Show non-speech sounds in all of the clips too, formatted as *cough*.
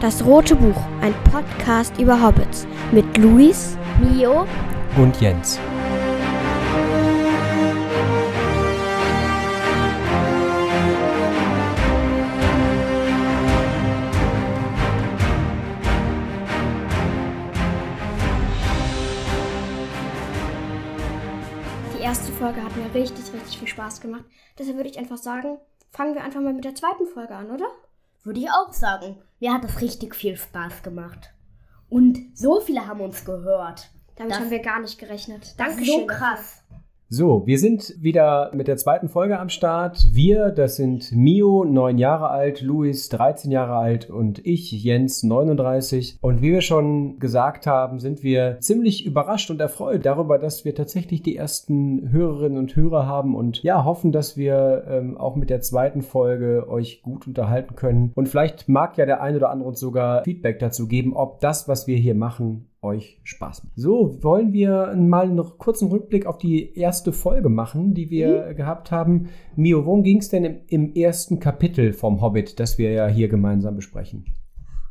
Das Rote Buch, ein Podcast über Hobbits mit Luis, Mio und Jens. Die erste Folge hat mir richtig, richtig viel Spaß gemacht. Deshalb würde ich einfach sagen, fangen wir einfach mal mit der zweiten Folge an, oder? Würde ich auch sagen. Mir hat es richtig viel Spaß gemacht. Und so viele haben uns gehört. Damit Das- haben wir gar nicht gerechnet. Das ist Dankeschön. so krass. So, wir sind wieder mit der zweiten Folge am Start. Wir, das sind Mio, neun Jahre alt, Luis, 13 Jahre alt und ich, Jens, 39. Und wie wir schon gesagt haben, sind wir ziemlich überrascht und erfreut darüber, dass wir tatsächlich die ersten Hörerinnen und Hörer haben und ja, hoffen, dass wir ähm, auch mit der zweiten Folge euch gut unterhalten können. Und vielleicht mag ja der ein oder andere uns sogar Feedback dazu geben, ob das, was wir hier machen, euch Spaß macht. So, wollen wir mal noch kurzen Rückblick auf die erste Folge machen, die wir gehabt haben. Mio, worum ging es denn im, im ersten Kapitel vom Hobbit, das wir ja hier gemeinsam besprechen?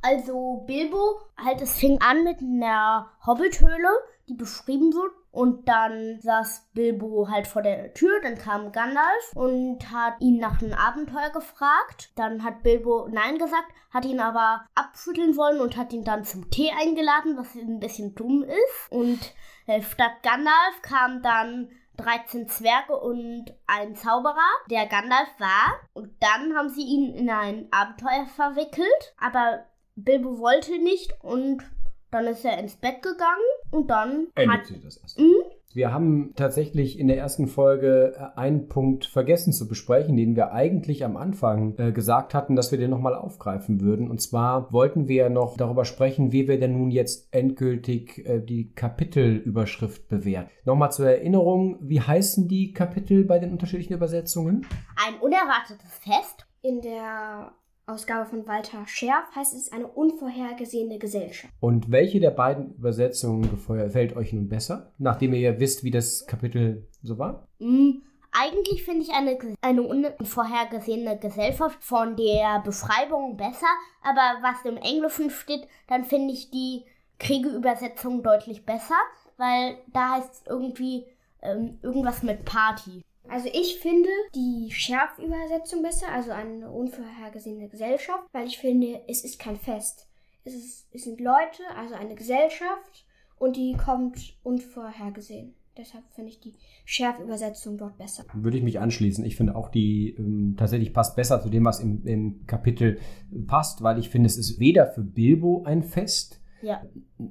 Also Bilbo, halt es fing an mit einer Hobbithöhle, die beschrieben wird. Und dann saß Bilbo halt vor der Tür, dann kam Gandalf und hat ihn nach einem Abenteuer gefragt. Dann hat Bilbo Nein gesagt, hat ihn aber abschütteln wollen und hat ihn dann zum Tee eingeladen, was ein bisschen dumm ist. Und äh, statt Gandalf kam dann 13 Zwerge und ein Zauberer, der Gandalf war. Und dann haben sie ihn in ein Abenteuer verwickelt. Aber Bilbo wollte nicht und dann ist er ins Bett gegangen und dann hat. sich das erst. Mhm. Wir haben tatsächlich in der ersten Folge äh, einen Punkt vergessen zu besprechen, den wir eigentlich am Anfang äh, gesagt hatten, dass wir den nochmal aufgreifen würden. Und zwar wollten wir ja noch darüber sprechen, wie wir denn nun jetzt endgültig äh, die Kapitelüberschrift bewerten. Nochmal zur Erinnerung, wie heißen die Kapitel bei den unterschiedlichen Übersetzungen? Ein unerwartetes Fest. In der Ausgabe von Walter Scherf heißt es eine unvorhergesehene Gesellschaft. Und welche der beiden Übersetzungen gefällt euch nun besser, nachdem ihr ja wisst, wie das Kapitel so war? Mhm. Eigentlich finde ich eine, eine unvorhergesehene Gesellschaft von der Beschreibung besser, aber was im Englischen steht, dann finde ich die Kriegeübersetzung deutlich besser, weil da heißt es irgendwie ähm, irgendwas mit Party. Also ich finde die Schärfübersetzung besser, also eine unvorhergesehene Gesellschaft, weil ich finde, es ist kein Fest. Es, ist, es sind Leute, also eine Gesellschaft und die kommt unvorhergesehen. Deshalb finde ich die Schärfübersetzung dort besser. Würde ich mich anschließen. Ich finde auch, die ähm, tatsächlich passt besser zu dem, was im, im Kapitel passt, weil ich finde, es ist weder für Bilbo ein Fest, Ja.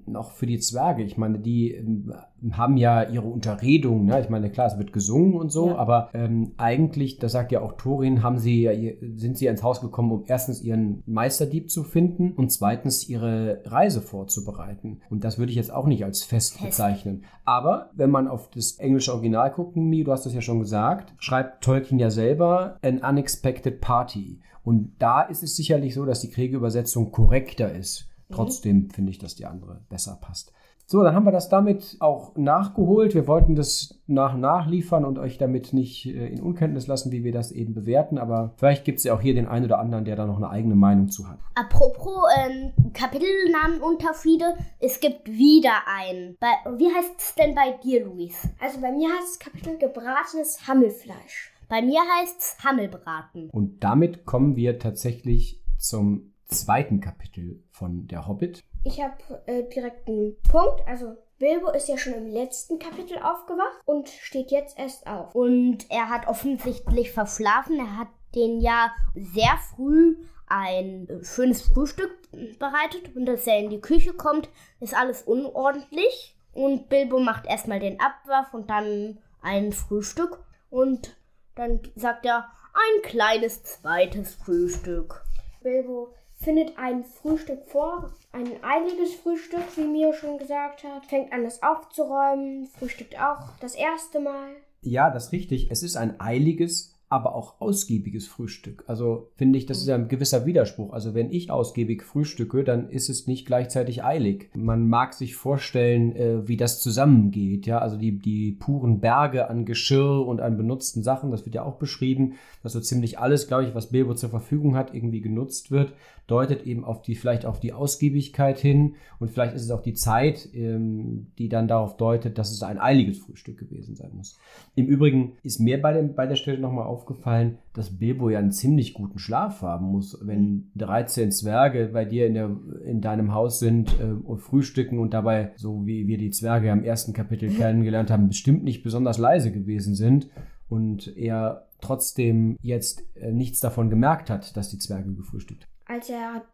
noch für die Zwerge. Ich meine, die ähm, haben ja ihre Unterredung. Ne? Ich meine, klar, es wird gesungen und so, Ja. aber ähm, eigentlich, das sagt ja auch Torin, haben sie ja, sind sie ins Haus gekommen, um erstens ihren Meisterdieb zu finden und zweitens ihre Reise vorzubereiten. Und das würde ich jetzt auch nicht als Fest, Fest. bezeichnen. Aber wenn man auf das englische Original guckt, Mi, du hast es ja schon gesagt, schreibt Tolkien ja selber an unexpected party. Und da ist es sicherlich so, dass die Kriegeübersetzung korrekter ist. Trotzdem finde ich, dass die andere besser passt. So, dann haben wir das damit auch nachgeholt. Wir wollten das nach und nach liefern und euch damit nicht äh, in Unkenntnis lassen, wie wir das eben bewerten. Aber vielleicht gibt es ja auch hier den einen oder anderen, der da noch eine eigene Meinung zu hat. Apropos ähm, Kapitelnamenunterschiede, es gibt wieder einen. Bei, wie heißt es denn bei dir, Luis? Also bei mir heißt das Kapitel gebratenes Hammelfleisch. Bei mir heißt es Hammelbraten. Und damit kommen wir tatsächlich zum zweiten Kapitel von Der Hobbit. Ich habe äh, direkt einen Punkt. Also Bilbo ist ja schon im letzten Kapitel aufgewacht und steht jetzt erst auf. Und er hat offensichtlich verschlafen. Er hat den ja sehr früh ein äh, schönes Frühstück bereitet. Und als er in die Küche kommt, ist alles unordentlich. Und Bilbo macht erstmal den Abwasch und dann ein Frühstück. Und dann sagt er, ein kleines zweites Frühstück. Bilbo findet ein Frühstück vor, ein eiliges Frühstück, wie Mio schon gesagt hat, fängt an, es aufzuräumen, frühstückt auch das erste Mal. Ja, das ist richtig. Es ist ein eiliges, aber auch ausgiebiges Frühstück. Also finde ich, das ist ja ein gewisser Widerspruch. Also wenn ich ausgiebig frühstücke, dann ist es nicht gleichzeitig eilig. Man mag sich vorstellen, äh, wie das zusammengeht. Ja, also die, die puren Berge an Geschirr und an benutzten Sachen, das wird ja auch beschrieben, dass so ziemlich alles, glaube ich, was Bilbo zur Verfügung hat, irgendwie genutzt wird, deutet eben auf die, vielleicht auf die Ausgiebigkeit hin und vielleicht ist es auch die Zeit, ähm, die dann darauf deutet, dass es ein eiliges Frühstück gewesen sein muss. Im Übrigen ist mir bei, dem, bei der Stelle nochmal aufgefallen, dass Bilbo ja einen ziemlich guten Schlaf haben muss, wenn 13 Zwerge bei dir in, der, in deinem Haus sind äh, und frühstücken und dabei, so wie wir die Zwerge im ersten Kapitel kennengelernt haben, bestimmt nicht besonders leise gewesen sind und er trotzdem jetzt äh, nichts davon gemerkt hat, dass die Zwerge gefrühstückt haben. Als er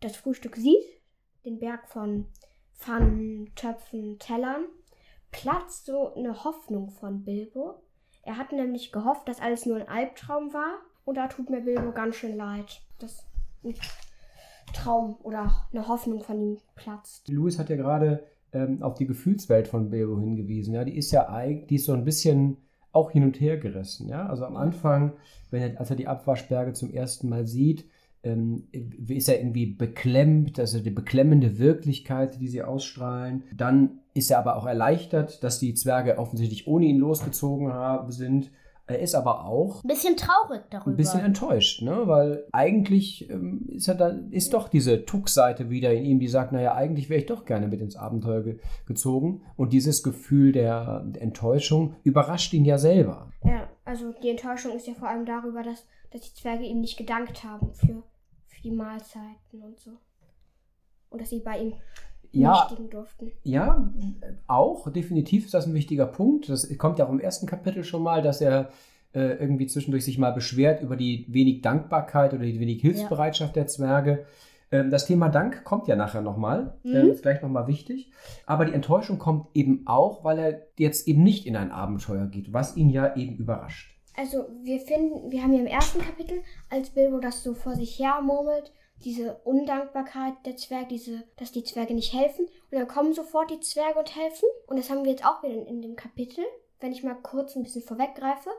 das Frühstück sieht, den Berg von Pfannen, Töpfen, Tellern, platzt so eine Hoffnung von Bilbo. Er hat nämlich gehofft, dass alles nur ein Albtraum war. Und da tut mir Bilbo ganz schön leid, dass ein Traum oder eine Hoffnung von ihm platzt. Louis hat ja gerade ähm, auf die Gefühlswelt von Bilbo hingewiesen. Ja, die ist ja eigentlich, die ist so ein bisschen auch hin und her gerissen. Ja, also am Anfang, wenn er, als er die Abwaschberge zum ersten Mal sieht, ähm, ist er irgendwie beklemmt, also die beklemmende Wirklichkeit, die sie ausstrahlen. Dann ist er aber auch erleichtert, dass die Zwerge offensichtlich ohne ihn losgezogen haben, sind. Er ist aber auch ein bisschen traurig darüber. Ein bisschen enttäuscht, ne? weil eigentlich ähm, ist, er da, ist doch diese Tuck-Seite wieder in ihm, die sagt, naja, eigentlich wäre ich doch gerne mit ins Abenteuer ge gezogen. Und dieses Gefühl der, Enttäuschung überrascht ihn ja selber. Ja, also die Enttäuschung ist ja vor allem darüber, dass, dass die Zwerge ihm nicht gedankt haben für, für die Mahlzeiten und so. Und dass sie bei ihm Ja. Ja, auch, definitiv ist das ein wichtiger Punkt. Das kommt ja auch im ersten Kapitel schon mal, dass er äh, irgendwie zwischendurch sich mal beschwert über die wenig Dankbarkeit oder die wenig Hilfsbereitschaft der Zwerge. Ähm, das Thema Dank kommt ja nachher nochmal, Mhm. ähm, ist gleich nochmal wichtig. Aber die Enttäuschung kommt eben auch, weil er jetzt eben nicht in ein Abenteuer geht, was ihn ja eben überrascht. Also wir finden, wir haben ja im ersten Kapitel, als Bilbo das so vor sich her murmelt, diese Undankbarkeit der Zwerge, diese, dass die Zwerge nicht helfen. Und dann kommen sofort die Zwerge und helfen. Und das haben wir jetzt auch wieder in, in dem Kapitel. Wenn ich mal kurz ein bisschen vorweggreife.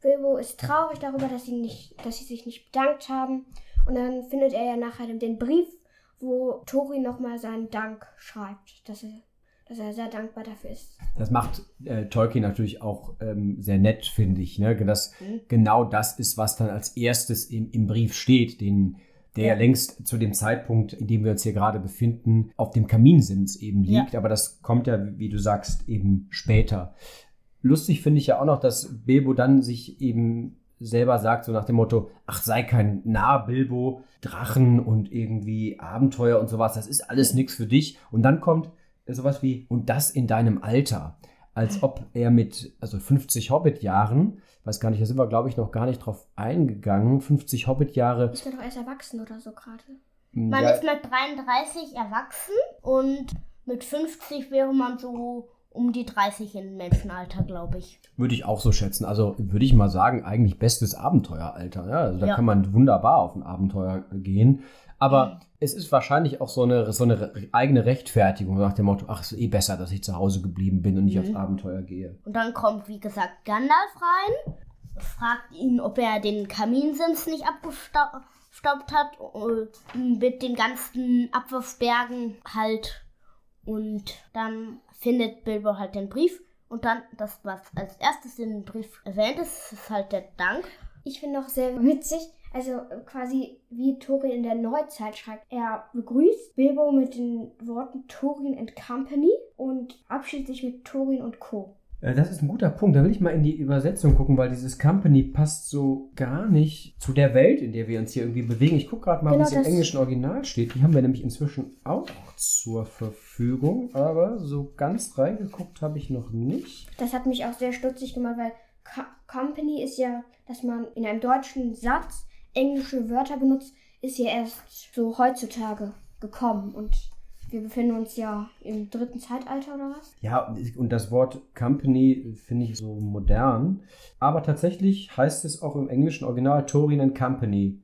Bilbo ist traurig darüber, dass sie, nicht, dass sie sich nicht bedankt haben. Und dann findet er ja nachher den Brief, wo Tori nochmal seinen Dank schreibt, dass er, dass er sehr dankbar dafür ist. Das macht äh, Tolkien natürlich auch ähm, sehr nett, finde ich. Ne? Dass Mhm. genau das ist, was dann als erstes im, im Brief steht, den, der ja. Ja. längst zu dem Zeitpunkt, in dem wir uns hier gerade befinden, auf dem Kaminsims eben Ja. liegt. Aber das kommt ja, wie du sagst, eben später. Lustig finde ich ja auch noch, dass Bilbo dann sich eben selber sagt, so nach dem Motto, ach, sei kein Narr, Bilbo, Drachen und irgendwie Abenteuer und sowas, das ist alles nichts für dich. Und dann kommt sowas wie, und das in deinem Alter. Als ob er mit, also 50 Hobbit-Jahren, weiß gar nicht, da sind wir, glaube ich, noch gar nicht drauf eingegangen, 50 Hobbit-Jahre. Ist er doch erst erwachsen oder so gerade? Man ja, ist mit 33 erwachsen und mit 50 wäre man so um die 30 im Menschenalter, glaube ich. Würde ich auch so schätzen. Also würde ich mal sagen, eigentlich bestes Abenteueralter. Ja? Also da Ja. kann man wunderbar auf ein Abenteuer gehen. Aber es ist wahrscheinlich auch so eine, so eine eigene Rechtfertigung nach dem Motto, ach, es ist eh besser, dass ich zu Hause geblieben bin und nicht Mhm. aufs Abenteuer gehe. Und dann kommt, wie gesagt, Gandalf rein, fragt ihn, ob er den Kaminsims nicht abgestaubt hat, äh, mit den ganzen Abwurfbergen halt. Und dann findet Bilbo halt den Brief. Und dann, das, was als erstes in dem Brief erwähnt ist, ist halt der Dank. Ich finde auch sehr witzig, also äh, quasi wie Thorin in der Neuzeit schreibt. Er begrüßt Bilbo mit den Worten Thorin and Company und abschiedet sich mit Thorin und Co. Äh, Das ist ein guter Punkt. Da will ich mal in die Übersetzung gucken, weil dieses Company passt so gar nicht zu der Welt, in der wir uns hier irgendwie bewegen. Ich gucke gerade mal, Genau wie es im englischen Original steht. Die haben wir nämlich inzwischen auch zur Verfügung, aber so ganz reingeguckt habe ich noch nicht. Das hat mich auch sehr stutzig gemacht, weil Co Company ist ja, dass man in einem deutschen Satz englische Wörter benutzt, ist ja erst so heutzutage gekommen und wir befinden uns ja im dritten Zeitalter oder was? Ja, und das Wort Company finde ich so modern. Aber tatsächlich heißt es auch im englischen Original Torin and Company.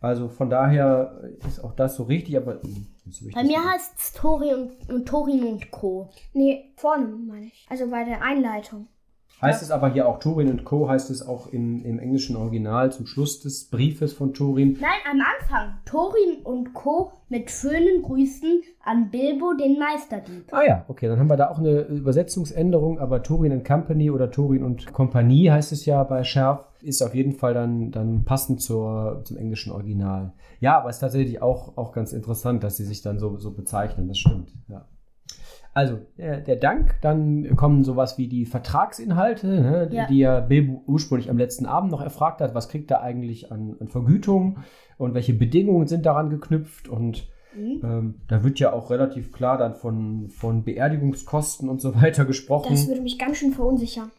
Also von daher ist auch das so richtig, aber. Bei mir heißt es Thorin und, und Thorin und Co. Nee, vorne meine ich. Also bei der Einleitung. Heißt es aber hier auch Turin und Co. heißt es auch im, im englischen Original zum Schluss des Briefes von Turin. Nein, am Anfang. Torin und Co. mit schönen Grüßen an Bilbo, den Meisterdieb. Ah ja, okay, dann haben wir da auch eine Übersetzungsänderung, aber Turin and Company oder Turin und Kompanie heißt es ja bei Schärf, ist auf jeden Fall dann, dann passend zur, zum englischen Original. Ja, aber es ist tatsächlich auch, auch ganz interessant, dass sie sich dann so, so bezeichnen, das stimmt, ja. Also, der, der Dank, dann kommen sowas wie die Vertragsinhalte, ne, Ja. die ja Bilbo ursprünglich am letzten Abend noch erfragt hat, was kriegt er eigentlich an, an Vergütung und welche Bedingungen sind daran geknüpft und Mhm. ähm, da wird ja auch relativ klar dann von, von Beerdigungskosten und so weiter gesprochen. Das würde mich ganz schön verunsichern.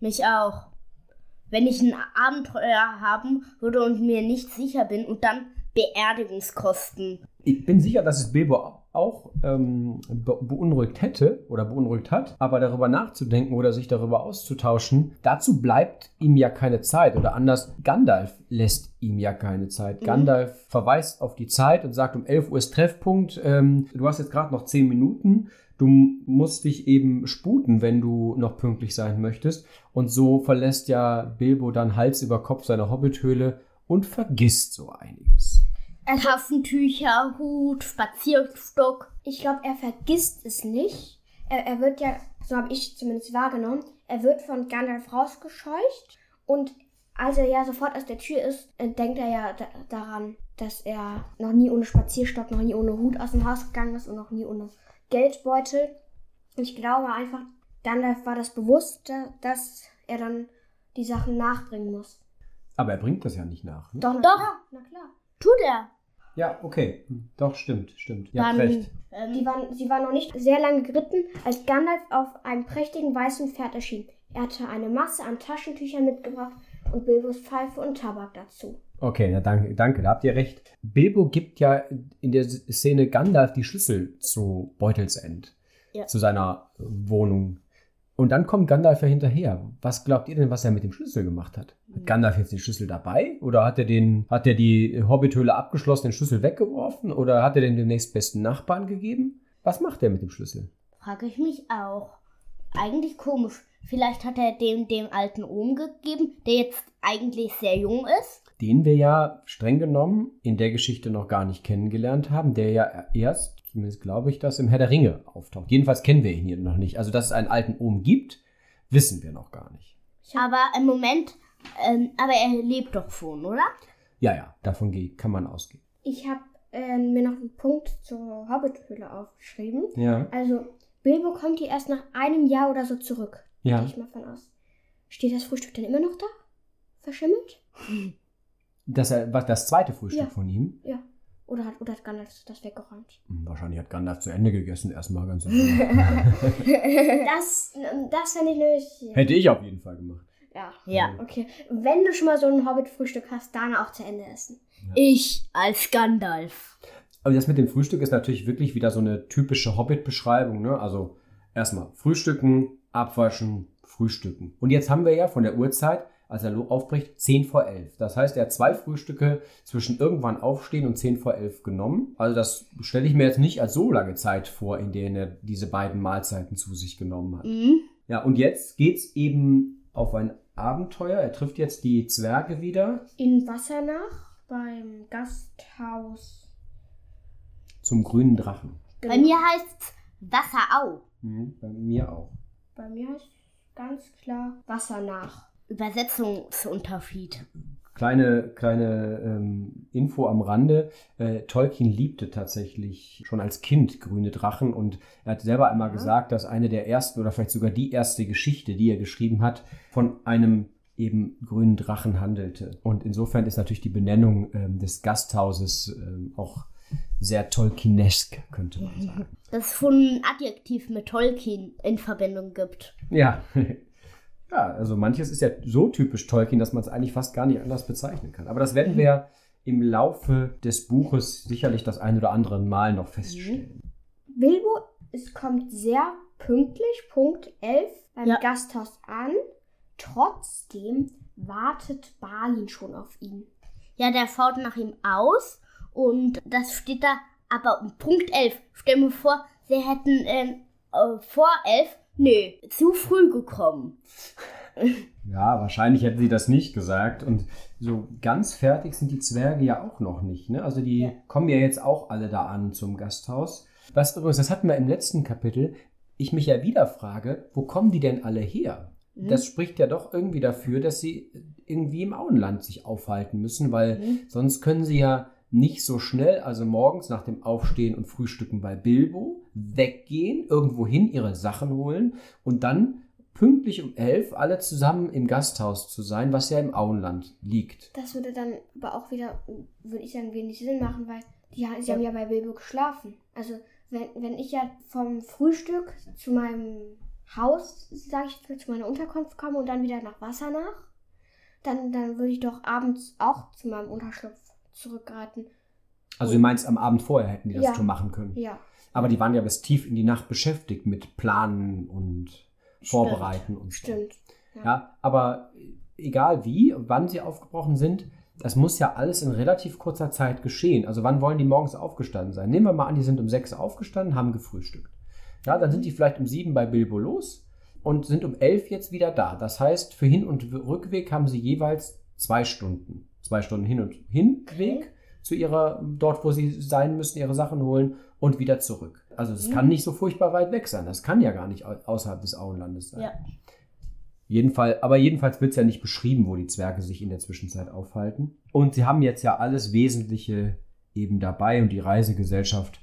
Mich auch. Wenn ich ein Abenteuer haben würde und mir nicht sicher bin und dann Beerdigungskosten. Ich bin sicher, dass es Bilbo auch ähm, be beunruhigt hätte oder beunruhigt hat, aber darüber nachzudenken oder sich darüber auszutauschen, dazu bleibt ihm ja keine Zeit oder anders, Gandalf lässt ihm ja keine Zeit. Mhm. Gandalf verweist auf die Zeit und sagt, um 11 Uhr ist Treffpunkt, ähm, du hast jetzt gerade noch 10 Minuten, du musst dich eben sputen, wenn du noch pünktlich sein möchtest und so verlässt ja Bilbo dann Hals über Kopf seine Hobbithöhle und vergisst so einiges. Tassentücher, Hut, Spazierstock. Ich glaube, er vergisst es nicht. Er, er wird ja, so habe ich zumindest wahrgenommen, er wird von Gandalf rausgescheucht und als er ja sofort aus der Tür ist, äh, denkt er ja da daran, dass er noch nie ohne Spazierstock, noch nie ohne Hut aus dem Haus gegangen ist und noch nie ohne Geldbeutel. Ich glaube einfach, Gandalf war das bewusst, da- dass er dann die Sachen nachbringen muss. Aber er bringt das ja nicht nach. Ne? Doch, na Doch. klar, na klar. Tut er. Ja, okay. Doch, stimmt, stimmt. Habt Dann, recht. Ähm, waren, sie waren noch nicht sehr lange geritten, als Gandalf auf einem prächtigen weißen Pferd erschien. Er hatte eine Masse an Taschentüchern mitgebracht und Bilbos Pfeife und Tabak dazu. Okay, ja, danke, danke, da habt ihr recht. Bilbo gibt ja in der Szene Gandalf die Schlüssel zu Beutelsend, Ja. zu seiner Wohnung. Und dann kommt Gandalf ja hinterher. Was glaubt ihr denn, was er mit dem Schlüssel gemacht hat? Hat Gandalf jetzt den Schlüssel dabei? Oder hat er, den, hat er die Hobbithöhle abgeschlossen, den Schlüssel weggeworfen? Oder hat er den dem nächstbesten Nachbarn gegeben? Was macht er mit dem Schlüssel? frage ich mich auch. Eigentlich komisch. Vielleicht hat er dem dem alten Ohm gegeben, der jetzt eigentlich sehr jung ist. den wir ja streng genommen in der Geschichte noch gar nicht kennengelernt haben, der ja erst, zumindest glaube ich, das im Herr der Ringe auftaucht. Jedenfalls kennen wir ihn hier noch nicht. Also, dass es einen alten Ohm gibt, wissen wir noch gar nicht. Aber im Moment, ähm, aber er lebt doch schon, oder? Ja, ja, davon geht, kann man ausgehen. Ich habe äh, mir noch einen Punkt zur Hobbithöhle aufgeschrieben. Ja, Also, Bilbo kommt hier erst nach einem Jahr oder so zurück. ja. Gehe ich mal von aus. Steht das Frühstück denn immer noch da? Verschimmelt? Das, äh, was, das zweite Frühstück Ja. von ihm. Ja. Oder hat, oder hat Gandalf das weggeräumt? Wahrscheinlich hat Gandalf zu Ende gegessen, erstmal ganz *laughs* Das, das fände ich nämlich. Hätte ich auf jeden Fall gemacht. Ja. Ja. Okay. Wenn du schon mal so ein Hobbit-Frühstück hast, dann auch zu Ende essen. Ich als Gandalf. Aber das mit dem Frühstück ist natürlich wirklich wieder so eine typische Hobbit-Beschreibung. Ne? Also erstmal frühstücken, abwaschen, frühstücken. Und jetzt haben wir ja von der Uhrzeit, als er aufbricht, 10 vor 11. Das heißt, er hat zwei Frühstücke zwischen irgendwann aufstehen und 10 vor 11 genommen. Also das stelle ich mir jetzt nicht als so lange Zeit vor, in der er diese beiden Mahlzeiten zu sich genommen hat. Mhm. Ja, und jetzt geht's eben auf ein Abenteuer. Er trifft jetzt die Zwerge wieder In Wassernach beim Gasthaus. zum grünen Drachen. Bei mir heißt's Wasserau. Mhm, bei mir auch. Bei mir heißt ganz klar Wassernach. Übersetzungsunterschied. Kleine, kleine ähm, Info am Rande. Äh, Tolkien liebte tatsächlich schon als Kind grüne Drachen und er hat selber einmal Ja. gesagt, dass eine der ersten oder vielleicht sogar die erste Geschichte, die er geschrieben hat, von einem eben grünen Drachen handelte. Und insofern ist natürlich die Benennung ähm, des Gasthauses ähm, auch sehr Tolkienesk, könnte man *laughs* sagen. Das es schon ein Adjektiv mit Tolkien in Verbindung gibt. Ja. *laughs* Ja, also manches ist ja so typisch Tolkien, dass man es eigentlich fast gar nicht anders bezeichnen kann. Aber das werden wir im Laufe des Buches sicherlich das ein oder andere Mal noch feststellen. Bilbo es kommt sehr pünktlich, Punkt 11, beim Ja. Gasthaus an. Trotzdem wartet Balin schon auf ihn. Ja, der schaut nach ihm aus und das steht da, aber um Punkt 11. Stell mir vor, sie hätten ähm, äh, vor 11, nö, zu früh gekommen. Ja, wahrscheinlich hätten sie das nicht gesagt. Und so ganz fertig sind die Zwerge ja auch noch nicht. Ne? Also die Ja. kommen ja jetzt auch alle da an zum Gasthaus. Was übrigens, das hatten wir im letzten Kapitel, ich mich ja wieder frage, wo kommen die denn alle her? Mhm. Das spricht ja doch irgendwie dafür, dass sie irgendwie im Auenland sich aufhalten müssen, weil Mhm. sonst können sie ja nicht so schnell, also morgens nach dem Aufstehen und Frühstücken bei Bilbo, weggehen, irgendwo hin ihre Sachen holen und dann pünktlich um elf alle zusammen im Gasthaus zu sein, was ja im Auenland liegt. Das würde dann aber auch wieder, würde ich sagen, wenig Sinn machen, weil die, sie haben ja bei Bilbo geschlafen. Also wenn, wenn ich ja vom Frühstück zu meinem Haus, sage ich mal, zu meiner Unterkunft komme und dann wieder nach Wassernach, dann, dann würde ich doch abends auch zu meinem Unterschlupf zurückreiten. Also du meinst, am Abend vorher hätten die das Ja. schon machen können. Ja. Aber die waren ja bis tief in die Nacht beschäftigt mit Planen und Vorbereiten und so. Stimmt. Ja, aber egal wie, wann sie aufgebrochen sind, das muss ja alles in relativ kurzer Zeit geschehen. Also wann wollen die morgens aufgestanden sein? Nehmen wir mal an, die sind um sechs aufgestanden, haben gefrühstückt. Ja, dann sind die vielleicht um sieben bei Bilbo los und sind um elf jetzt wieder da. Das heißt, für Hin- und Rückweg haben sie jeweils zwei Stunden. Zwei Stunden Hin- und Hinweg Okay. zu ihrer, dort wo sie sein müssen, ihre Sachen holen und wieder zurück. Also es Mhm. kann nicht so furchtbar weit weg sein. Das kann ja gar nicht au- außerhalb des Auenlandes sein. Ja. Jedenfall, aber jedenfalls wird es ja nicht beschrieben, wo die Zwerge sich in der Zwischenzeit aufhalten. Und sie haben jetzt ja alles Wesentliche eben dabei und die Reisegesellschaft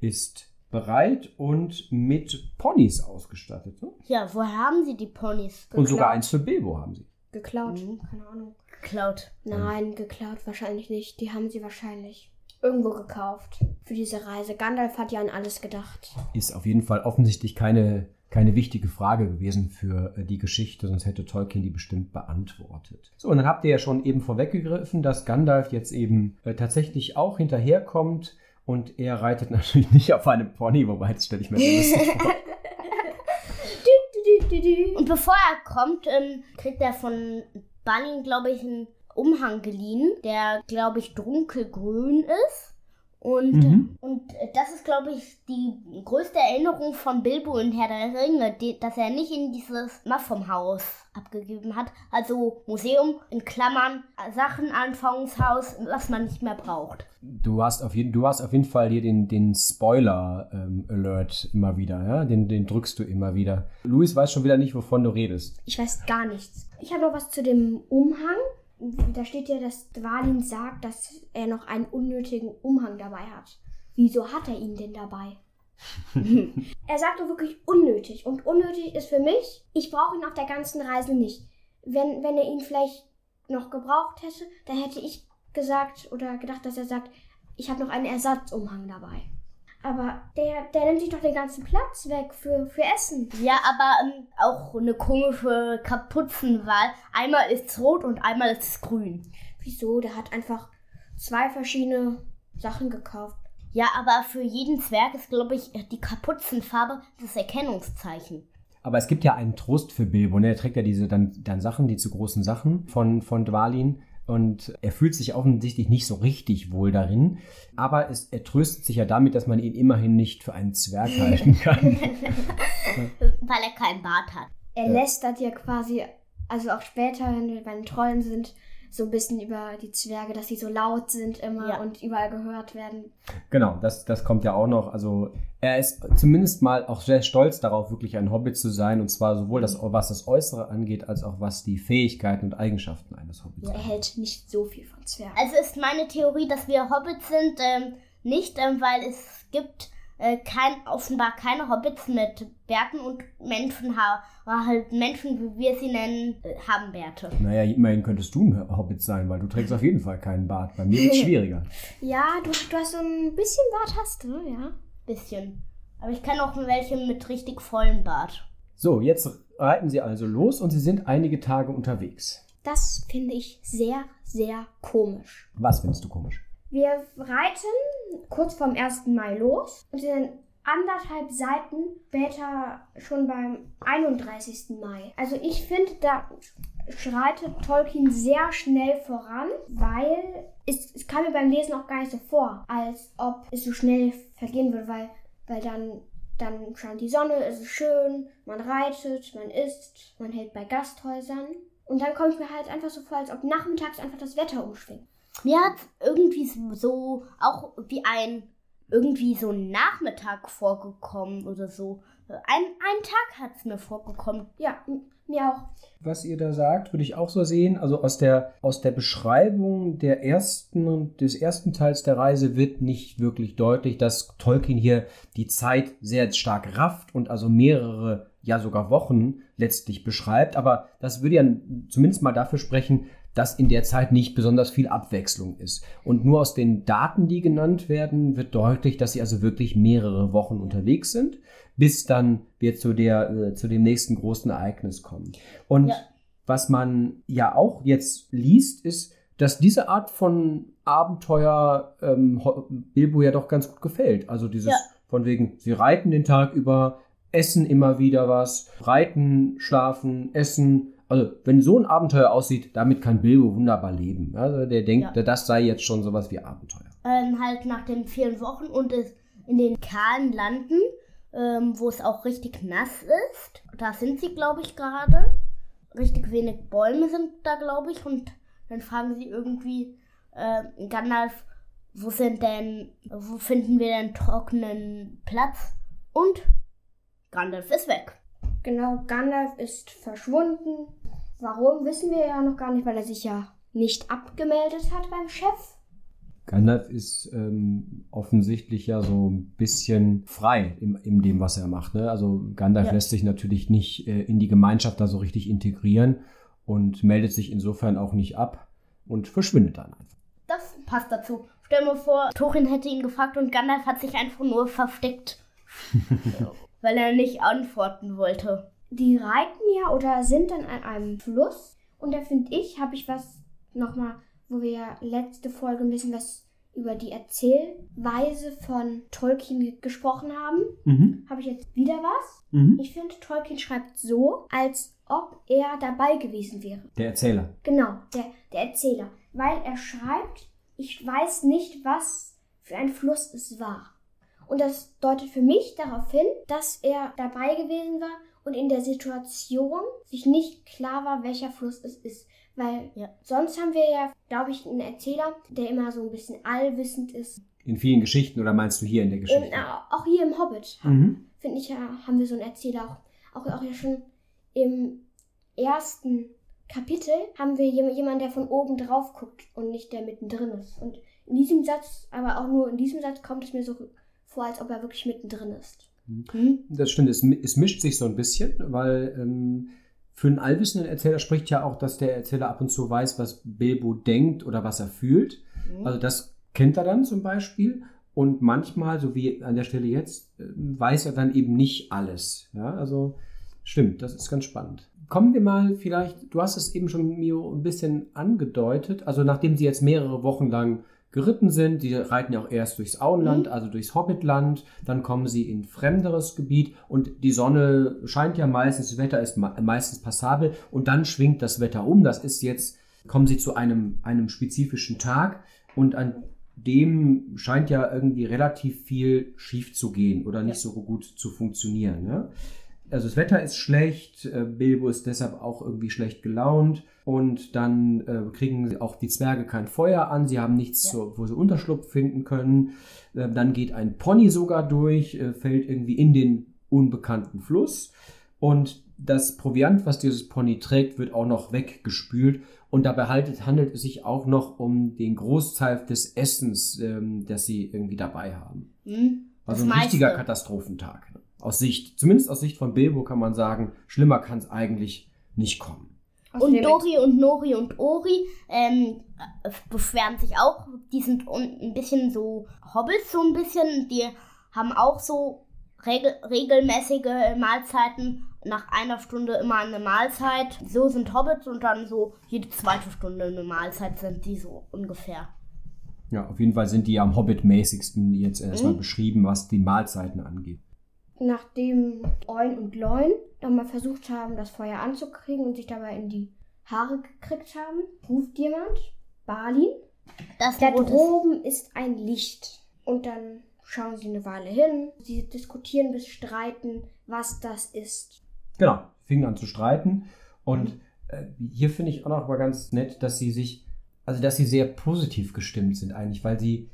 ist bereit und mit Ponys ausgestattet. Ne? Ja, woher haben sie die Ponys Und sogar Geklaut. eins für Bilbo haben sie. Geklaut. Mhm. Keine Ahnung. Geklaut? Nein, geklaut wahrscheinlich nicht. Die haben sie wahrscheinlich irgendwo gekauft für diese Reise. Gandalf hat ja an alles gedacht. Ist auf jeden Fall offensichtlich keine, keine wichtige Frage gewesen für äh, die Geschichte, sonst hätte Tolkien die bestimmt beantwortet. So, und dann habt ihr ja schon eben vorweggegriffen, dass Gandalf jetzt eben äh, tatsächlich auch hinterherkommt und er reitet *laughs* natürlich nicht auf einem Pony, wobei das stelle ich mir so lustig vor. *laughs* Und bevor er kommt, ähm, kriegt er von Balin, glaube ich, einen Umhang geliehen, der, glaube ich, dunkelgrün ist. Und, Mhm. und das ist, glaube ich, die größte Erinnerung von Bilbo in Herr der Ringe, die, dass er nicht in dieses Muffum-Haus abgegeben hat. Also Museum in Klammern, äh, Sachenanfangungshaus, was man nicht mehr braucht. Du hast auf jeden, du hast auf jeden Fall hier den, den Spoiler-Alert immer wieder, ja? Den, den drückst du immer wieder. Luis weiß schon wieder nicht, wovon du redest. Ich weiß gar nichts. Ich habe noch was zu dem Umhang. Da steht ja, dass Dwalin sagt, dass er noch einen unnötigen Umhang dabei hat. Wieso hat er ihn denn dabei? *laughs* er sagt doch wirklich unnötig. Und unnötig ist für mich, ich brauche ihn auf der ganzen Reise nicht. Wenn, wenn er ihn vielleicht noch gebraucht hätte, dann hätte ich gesagt oder gedacht, dass er sagt, ich habe noch einen Ersatzumhang dabei. Aber der, der nimmt sich doch den ganzen Platz weg für, für Essen. Ja, aber ähm, auch eine komische Kapuzenwahl. Einmal ist es rot und einmal ist es grün. Wieso? Der hat einfach zwei verschiedene Sachen gekauft. Ja, aber für jeden Zwerg ist, glaube ich, die Kapuzenfarbe das Erkennungszeichen. Aber es gibt ja einen Trost für Bilbo. Ne? Er trägt ja diese dann, dann Sachen, die zu großen Sachen von, von Dwalin. Und er fühlt sich offensichtlich nicht so richtig wohl darin. Aber es, er tröstet sich ja damit, dass man ihn immerhin nicht für einen Zwerg halten kann. *laughs* Weil er keinen Bart hat. Er Ja. lästert ja quasi, also auch später, wenn wir bei den Trollen sind, so ein bisschen über die Zwerge, dass sie so laut sind immer Ja. und überall gehört werden. genau, das, das kommt ja auch noch. Also er ist zumindest mal auch sehr stolz darauf, wirklich ein Hobbit zu sein. Und zwar sowohl das, was das Äußere angeht, als auch was die Fähigkeiten und Eigenschaften eines Hobbits Er angeht. hält nicht so viel von Zwergen. Also ist meine Theorie, dass wir Hobbits sind, ähm, nicht, ähm, weil es gibt äh, kein, offenbar keine Hobbits mit Bärten und Menschen, ha halt Menschen, wie wir sie nennen, äh, haben Bärte. Naja, immerhin könntest du ein Hobbit sein, weil du trägst auf jeden Fall keinen Bart. Bei mir wird es *laughs* schwieriger. Ja, du, du hast so ein bisschen Bart, hast du, ja. Bisschen. Aber ich kenne auch welche mit richtig vollem Bart. So, jetzt reiten sie also los und sie sind einige Tage unterwegs. Das finde ich sehr, sehr komisch. Was findest du komisch? Wir reiten kurz vorm 1. Mai los und sind anderthalb Seiten später schon beim 31. Mai. Also ich finde, da schreitet Tolkien sehr schnell voran, weil es, es kam mir beim Lesen auch gar nicht so vor, als ob es so schnell vergehen würde, weil, weil dann dann scheint die Sonne, es ist schön, man reitet, man isst, man hält bei Gasthäusern. Und dann kommt mir halt einfach so vor, als ob nachmittags einfach das Wetter umschwingt. Mir hat irgendwie so auch wie ein irgendwie so ein Nachmittag vorgekommen oder so. Ein, ein Tag hat es mir vorgekommen. Ja, mir auch. Was ihr da sagt, würde ich auch so sehen. Also aus der, aus der Beschreibung der ersten, des ersten Teils der Reise wird nicht wirklich deutlich, dass Tolkien hier die Zeit sehr stark rafft und also mehrere, ja sogar Wochen letztlich beschreibt. Aber das würde ja zumindest mal dafür sprechen, dass in der Zeit nicht besonders viel Abwechslung ist. Und nur aus den Daten, die genannt werden, wird deutlich, dass sie also wirklich mehrere Wochen unterwegs sind, bis dann wir zu, der, äh, zu dem nächsten großen Ereignis kommen. Und ja. was man ja auch jetzt liest, ist, dass diese Art von Abenteuer ähm, Bilbo ja doch ganz gut gefällt. Also dieses ja. von wegen, sie reiten den Tag über, essen immer wieder was, reiten, schlafen, essen, also, wenn so ein Abenteuer aussieht, damit kann Bilbo wunderbar leben. Also, der denkt, ja. das sei jetzt schon sowas wie Abenteuer. Ähm, halt nach den vielen Wochen und es in den kahlen Landen, ähm, wo es auch richtig nass ist. Da sind sie, glaube ich, gerade. Richtig wenig Bäume sind da, glaube ich. Und dann fragen sie irgendwie äh, Gandalf, wo sind denn, wo finden wir denn trockenen Platz? Und Gandalf ist weg. Genau, Gandalf ist verschwunden. Warum, wissen wir ja noch gar nicht, weil er sich ja nicht abgemeldet hat beim Chef. Gandalf ist ähm, offensichtlich ja so ein bisschen frei in, in dem, was er macht. Ne? Also Gandalf ja. lässt sich natürlich nicht äh, in die Gemeinschaft da so richtig integrieren und meldet sich insofern auch nicht ab und verschwindet dann einfach. Das passt dazu. Stell mir vor, Thorin hätte ihn gefragt und Gandalf hat sich einfach nur versteckt. *laughs* weil er nicht antworten wollte. Die reiten ja oder sind dann an einem Fluss und da finde ich, habe ich was nochmal, wo wir ja letzte Folge ein bisschen was über die Erzählweise von Tolkien gesprochen haben, mhm. habe ich jetzt wieder was. Mhm. Ich finde, Tolkien schreibt so, als ob er dabei gewesen wäre. Der Erzähler. Genau, der, der Erzähler. Weil er schreibt, ich weiß nicht, was für ein Fluss es war. Und das deutet für mich darauf hin, dass er dabei gewesen war und in der Situation sich nicht klar war, welcher Fluss es ist. Weil ja. sonst haben wir ja, glaube ich, einen Erzähler, der immer so ein bisschen allwissend ist. In vielen Geschichten oder meinst du hier in der Geschichte? In, auch hier im Hobbit, mhm. finde ich ja, haben wir so einen Erzähler auch, auch, auch ja schon im ersten Kapitel haben wir jemanden, der von oben drauf guckt und nicht der mittendrin ist. Und in diesem Satz, aber auch nur in diesem Satz kommt es mir so vor, als ob er wirklich mittendrin ist. Mhm. Das stimmt, es, es, mischt sich so ein bisschen, weil ähm, für einen allwissenden Erzähler spricht ja auch, dass der Erzähler ab und zu weiß, was Bilbo denkt oder was er fühlt. Mhm. Also das kennt er dann zum Beispiel. Und manchmal, so wie an der Stelle jetzt, äh, weiß er dann eben nicht alles. Ja, also stimmt, das ist ganz spannend. Kommen wir mal vielleicht, du hast es eben schon, Mio, ein bisschen angedeutet. Also nachdem sie jetzt mehrere Wochen lang geritten sind. Die reiten ja auch erst durchs Auenland, mhm. also durchs Hobbitland. Dann kommen sie in fremderes Gebiet und die Sonne scheint ja meistens, das Wetter ist meistens passabel und dann schwingt das Wetter um. Das ist jetzt, kommen sie zu einem, einem spezifischen Tag und an dem scheint ja irgendwie relativ viel schief zu gehen oder nicht so gut zu funktionieren. Ne? also das Wetter ist schlecht, äh, Bilbo ist deshalb auch irgendwie schlecht gelaunt und dann äh, kriegen auch die Zwerge kein Feuer an, sie haben nichts, ja. so, wo sie Unterschlupf finden können. Äh, dann geht ein Pony sogar durch, äh, fällt irgendwie in den unbekannten Fluss und das Proviant, was dieses Pony trägt, wird auch noch weggespült und dabei handelt, handelt es sich auch noch um den Großteil des Essens, ähm, das sie irgendwie dabei haben. Mhm. Also ein richtiger Katastrophentag. Ne? aus Sicht, zumindest aus Sicht von Bilbo kann man sagen, schlimmer kann es eigentlich nicht kommen. Und Dori und Nori und Ori ähm, beschweren sich auch. Die sind ein bisschen so Hobbits, so ein bisschen. Die haben auch so regel regelmäßige Mahlzeiten. Nach einer Stunde immer eine Mahlzeit. So sind Hobbits und dann so jede zweite Stunde eine Mahlzeit sind die so ungefähr. Ja, auf jeden Fall sind die am Hobbit-mäßigsten jetzt erstmal mhm. beschrieben, was die Mahlzeiten angeht nachdem Oin und Gloin nochmal versucht haben, das Feuer anzukriegen und sich dabei in die Haare gekriegt haben, ruft jemand, Balin, das da droben ist ein Licht. Und dann schauen sie eine Weile hin. Sie diskutieren bis streiten, was das ist. Genau, fingen an zu streiten. Und äh, hier finde ich auch noch mal ganz nett, dass sie sich, also dass sie sehr positiv gestimmt sind eigentlich, weil sie,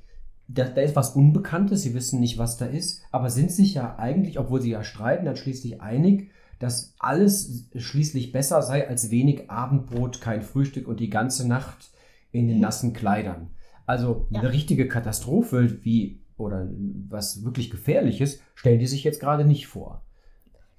da, da ist was Unbekanntes, sie wissen nicht, was da ist, aber sind sich ja eigentlich, obwohl sie ja streiten, dann schließlich einig, dass alles schließlich besser sei als wenig Abendbrot, kein Frühstück und die ganze Nacht in den nassen Kleidern. Also Ja. eine richtige Katastrophe wie oder was wirklich gefährliches stellen die sich jetzt gerade nicht vor.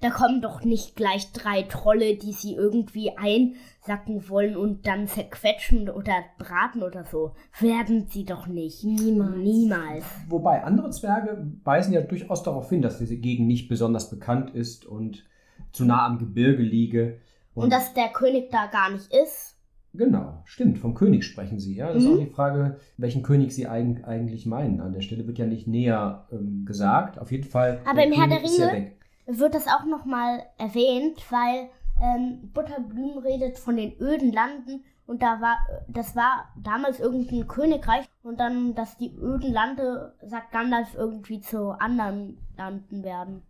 Da kommen doch nicht gleich drei Trolle, die sie irgendwie einsacken wollen und dann zerquetschen oder braten oder so. Werden sie doch nicht. Niemals. Niemals. Wobei andere Zwerge weisen ja durchaus darauf hin, dass diese Gegend nicht besonders bekannt ist und zu nah am Gebirge liege. Und, dass der König da gar nicht ist. Genau, stimmt. Vom König sprechen Sie. Ja, das ist Mhm. auch die Frage, welchen König Sie eig eigentlich meinen. An der Stelle wird ja nicht näher ähm, gesagt. Auf jeden Fall. Aber im Herr der ist Ringe- weg. Wird das auch nochmal erwähnt, weil ähm, Butterblüm redet von den öden Landen und da war, das war damals irgendein Königreich und dann, dass die öden Lande, sagt Gandalf, irgendwie zu anderen Landen werden.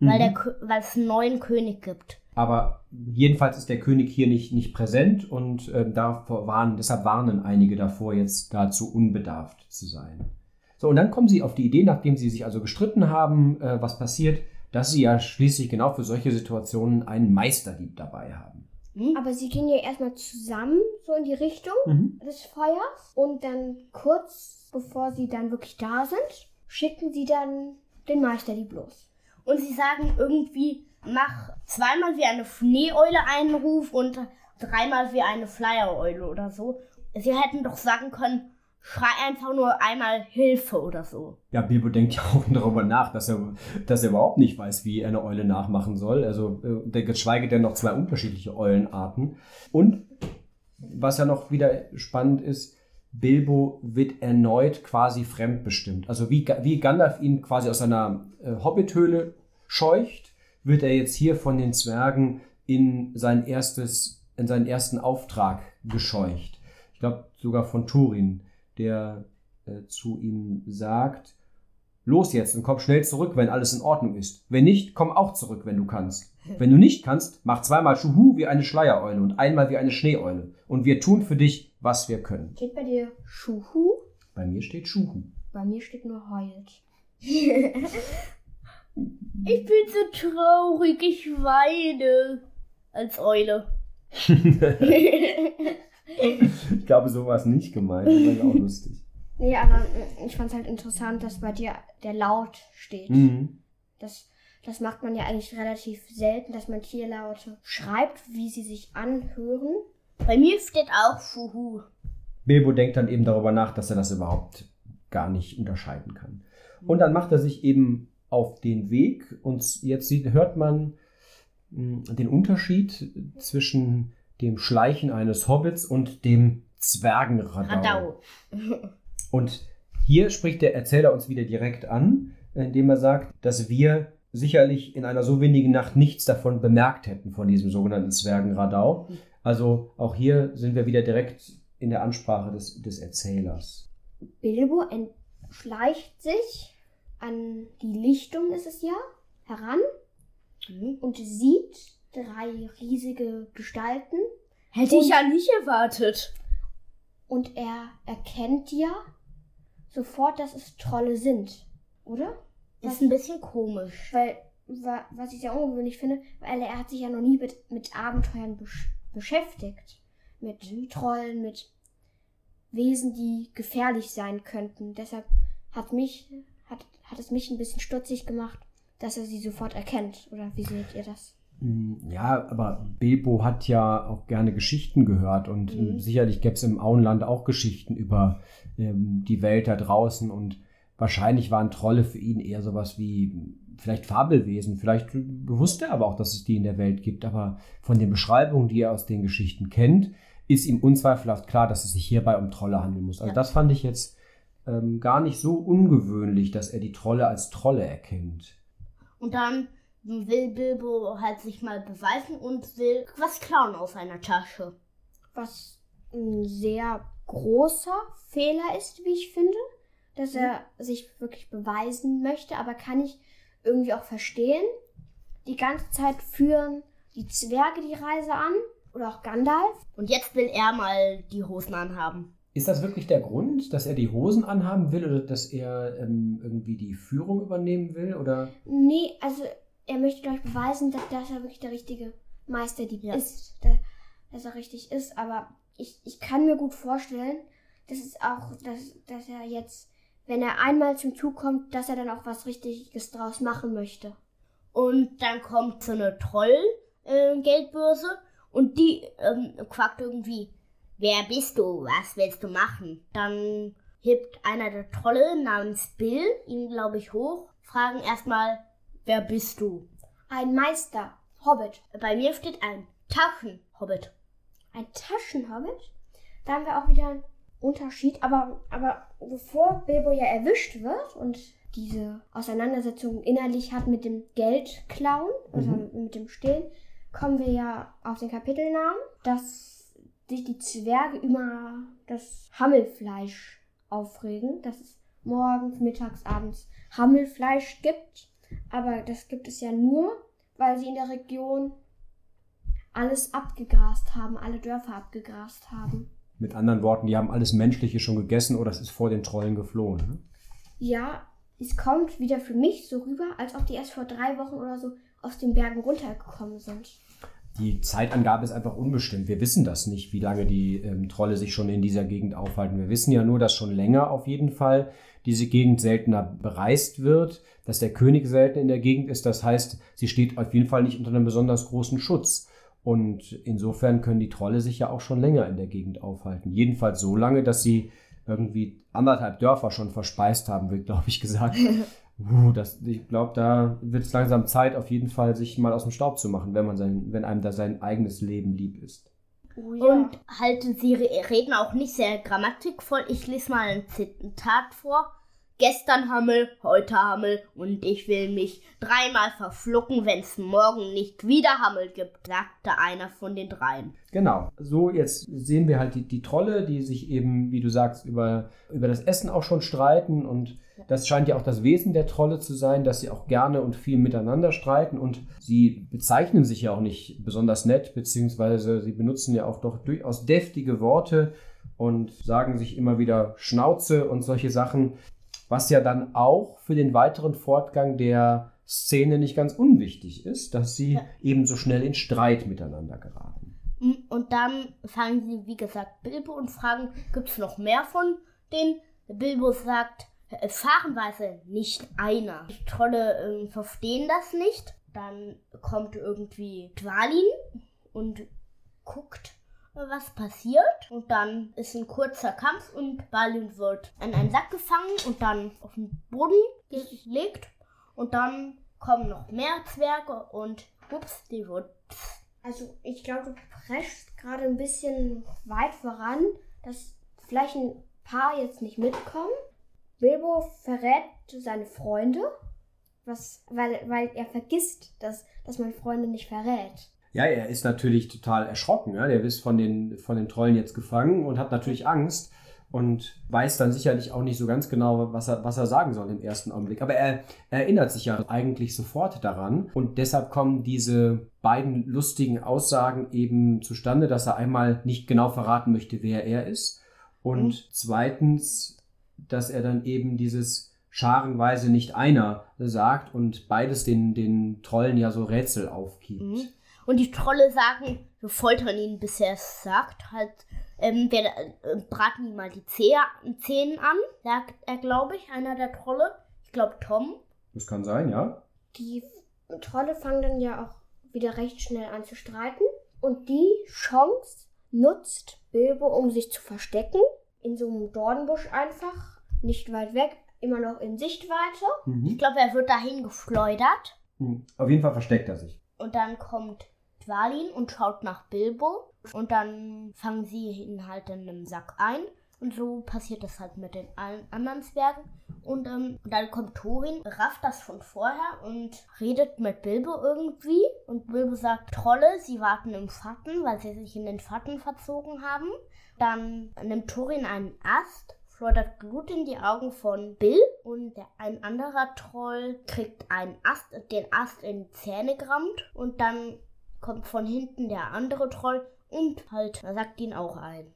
Weil, der, Mhm. Weil es einen neuen König gibt. Aber jedenfalls ist der König hier nicht, nicht präsent und ähm, davor warnen, deshalb warnen einige davor, jetzt dazu unbedarft zu sein. So, und dann kommen sie auf die Idee, nachdem sie sich also gestritten haben, äh, was passiert, dass sie ja schließlich genau für solche Situationen einen Meisterdieb dabei haben. Hm? Aber sie gehen ja erstmal zusammen so in die Richtung Mhm. des Feuers und dann kurz bevor sie dann wirklich da sind, schicken sie dann den Meister die bloß. Und sie sagen irgendwie, mach zweimal wie eine Schneeeule einen Ruf und dreimal wie eine Flyereule oder so. Sie hätten doch sagen können, schrei einfach nur einmal Hilfe oder so. Ja, Bilbo denkt ja auch *laughs* darüber nach, dass er, dass er überhaupt nicht weiß, wie er eine Eule nachmachen soll. Also, äh, geschweige denn noch zwei unterschiedliche Eulenarten. Und was ja noch wieder spannend ist, Bilbo wird erneut quasi fremdbestimmt. Also wie, wie Gandalf ihn quasi aus seiner äh, Hobbithöhle scheucht, wird er jetzt hier von den Zwergen in sein erstes, in seinen ersten Auftrag gescheucht. Ich glaube sogar von Turin, der äh, zu ihm sagt, los jetzt und komm schnell zurück, wenn alles in Ordnung ist. Wenn nicht, komm auch zurück, wenn du kannst. Wenn du nicht kannst, mach zweimal Schuhu wie eine Schleiereule und einmal wie eine Schneeeule. Und wir tun für dich, was wir können. Steht bei dir Schuhu? Bei mir steht Schuhu. Bei mir steht nur heult. *laughs* Ich bin so traurig, ich weine. Als Eule. *laughs* *laughs* *laughs* Ich glaube, so war es nicht gemeint. Das war auch lustig. Nee, aber äh, ich fand es halt interessant, dass bei dir der Laut steht. Mhm. Das, das macht man ja eigentlich relativ selten, dass man Tierlaute schreibt, wie sie sich anhören. Bei mir steht auch Schuhu. Bilbo denkt dann eben darüber nach, dass er das überhaupt gar nicht unterscheiden kann. Und dann macht er sich eben auf den Weg und jetzt hört man mh, den Unterschied zwischen dem Schleichen eines Hobbits und dem Zwergenradau. Radau. *laughs* Und hier spricht der Erzähler uns wieder direkt an, indem er sagt, dass wir sicherlich in einer so windigen Nacht nichts davon bemerkt hätten, von diesem sogenannten Zwergenradau. Also auch hier sind wir wieder direkt in der Ansprache des, des Erzählers. Bilbo entschleicht sich an die Lichtung, ist es ja, heran Hm? und sieht drei riesige Gestalten Hätte ich ja nicht erwartet. und er erkennt ja sofort, dass es Trolle sind, oder? Ist ein bisschen komisch. Weil, wa- was ich sehr ungewöhnlich finde, weil er hat sich ja noch nie mit, mit Abenteuern besch beschäftigt. Mit Trollen, mit Wesen, die gefährlich sein könnten. Deshalb hat mich, hat, hat es mich ein bisschen stutzig gemacht, dass er sie sofort erkennt. Oder wie seht ihr das? Mm, Ja, aber Bilbo hat ja auch gerne Geschichten gehört und Mhm. ähm, sicherlich gäbe es im Auenland auch Geschichten über ähm, die Welt da draußen und wahrscheinlich waren Trolle für ihn eher sowas wie vielleicht Fabelwesen, vielleicht wusste er aber auch, dass es die in der Welt gibt, aber von den Beschreibungen, die er aus den Geschichten kennt, ist ihm unzweifelhaft klar, dass es sich hierbei um Trolle handeln muss. Also Ja. das fand ich jetzt ähm, gar nicht so ungewöhnlich, dass er die Trolle als Trolle erkennt. Und dann will Bilbo halt sich mal beweisen und will was klauen aus seiner Tasche. Was ein sehr großer Fehler ist, wie ich finde. dass er sich wirklich beweisen möchte, aber kann ich irgendwie auch verstehen. Die ganze Zeit führen die Zwerge die Reise an oder auch Gandalf. Und jetzt will er mal die Hosen anhaben. Ist das wirklich der Grund, dass er die Hosen anhaben will oder dass er ähm, irgendwie die Führung übernehmen will? Oder? Nee, also er möchte, glaube ich, beweisen, dass, dass er wirklich der richtige Meisterdieb Ja. ist. Der, dass er richtig ist. Aber ich, ich kann mir gut vorstellen, dass es auch, dass, dass er jetzt, wenn er einmal zum Zug kommt, dass er dann auch was Richtiges draus machen möchte. Und dann kommt so eine Troll-Geldbörse und die ähm, quackt irgendwie, wer bist du, was willst du machen? Dann hebt einer der Trolle namens Bill ihn, glaube ich, hoch, fragen erstmal, wer bist du? Ein Meister, Hobbit. Bei mir steht ein Taschenhobbit. Ein Taschenhobbit? Da haben wir auch wieder einen Unterschied. Aber, aber bevor Bilbo ja erwischt wird und diese Auseinandersetzung innerlich hat mit dem Geldklauen, also mit dem Stehlen, kommen wir ja auf den Kapitelnamen, dass sich die Zwerge über das Hammelfleisch aufregen, dass es morgens, mittags, abends Hammelfleisch gibt. Aber das gibt es ja nur, weil sie in der Region alles abgegrast haben, alle Dörfer abgegrast haben. Mit anderen Worten, die haben alles Menschliche schon gegessen oder es ist vor den Trollen geflohen. Ne? Ja, es kommt wieder für mich so rüber, als ob die erst vor drei Wochen oder so aus den Bergen runtergekommen sind. Die Zeitangabe ist einfach unbestimmt. Wir wissen das nicht, wie lange die ähm, Trolle sich schon in dieser Gegend aufhalten. Wir wissen ja nur, dass schon länger auf jeden Fall diese Gegend seltener bereist wird, dass der König selten in der Gegend ist. Das heißt, sie steht auf jeden Fall nicht unter einem besonders großen Schutz. Und insofern können die Trolle sich ja auch schon länger in der Gegend aufhalten. Jedenfalls so lange, dass sie irgendwie anderthalb Dörfer schon verspeist haben, wird, glaube ich, gesagt. *laughs* Uh, das, ich glaube, da wird es langsam Zeit, auf jeden Fall sich mal aus dem Staub zu machen, wenn man sein, wenn einem da sein eigenes Leben lieb ist. Oh Und halt, sie re- reden auch nicht sehr grammatikvoll. Ich lese mal ein Zitat vor. Gestern Hammel, heute Hammel und ich will mich dreimal verflucken, wenn es morgen nicht wieder Hammel gibt, sagte einer von den dreien. Genau. So, jetzt sehen wir halt die, die Trolle, die sich eben, wie du sagst, über, über das Essen auch schon streiten. Und das scheint ja auch das Wesen der Trolle zu sein, dass sie auch gerne und viel miteinander streiten. Und sie bezeichnen sich ja auch nicht besonders nett, beziehungsweise sie benutzen ja auch doch durchaus deftige Worte und sagen sich immer wieder Schnauze und solche Sachen. Was ja dann auch für den weiteren Fortgang der Szene nicht ganz unwichtig ist, dass sie Ja. eben so schnell in Streit miteinander geraten. Mm, Und dann fangen sie, wie gesagt, Bilbo und fragen, gibt es noch mehr von denen? Bilbo sagt, äh, fahrenweise nicht einer. Die Trolle ähm, verstehen das nicht. Dann kommt irgendwie Dwalin und guckt, äh, was passiert. Und dann ist ein kurzer Kampf und Balin wird in einen Sack gefangen und dann auf den Boden gelegt. Und dann kommen noch mehr Zwerge und ups, die wird Also ich glaube, du preschst gerade ein bisschen weit voran, dass vielleicht ein paar jetzt nicht mitkommen. Bilbo verrät seine Freunde, was, weil, weil er vergisst, dass, dass man Freunde nicht verrät. Ja, er ist natürlich total erschrocken. Ja? Der ist von den, von den Trollen jetzt gefangen und hat natürlich Angst und weiß dann sicherlich auch nicht so ganz genau, was er, was er sagen soll im ersten Augenblick. Aber er, er erinnert sich ja eigentlich sofort daran und deshalb kommen diese beiden lustigen Aussagen eben zustande, dass er einmal nicht genau verraten möchte, wer er ist und Mhm. zweitens, dass er dann eben dieses scharenweise nicht einer sagt und beides den, den Trollen ja so Rätsel aufgibt. Mhm. Und die Trolle sagen, wir foltern ihn, bis er es sagt. Halt, ähm, wir äh, braten ihm mal die Zehe, Zähne an, sagt er, glaube ich, einer der Trolle. Ich glaube Tom. Das kann sein, ja. Die Trolle fangen dann ja auch wieder recht schnell an zu streiten. Und die Chance nutzt Bilbo, um sich zu verstecken. In so einem Dornbusch einfach. Nicht weit weg. Immer noch in Sichtweite. Ich glaube, er wird dahin geschleudert. Mhm. Auf jeden Fall versteckt er sich. Und dann kommt Dwalin und schaut nach Bilbo. Und dann fangen sie ihn halt in einem Sack ein. Und so passiert das halt mit den allen anderen Zwergen. Und ähm, dann kommt Thorin, rafft das von vorher und redet mit Bilbo irgendwie. Und Bilbo sagt, Trolle, sie warten im Schatten, weil sie sich in den Schatten verzogen haben. Dann nimmt Thorin einen Ast, schleudert Blut in die Augen von Bill und ein anderer Troll kriegt einen Ast, den Ast in die Zähne gerammt und dann kommt von hinten der andere Troll und halt sagt ihn auch ein.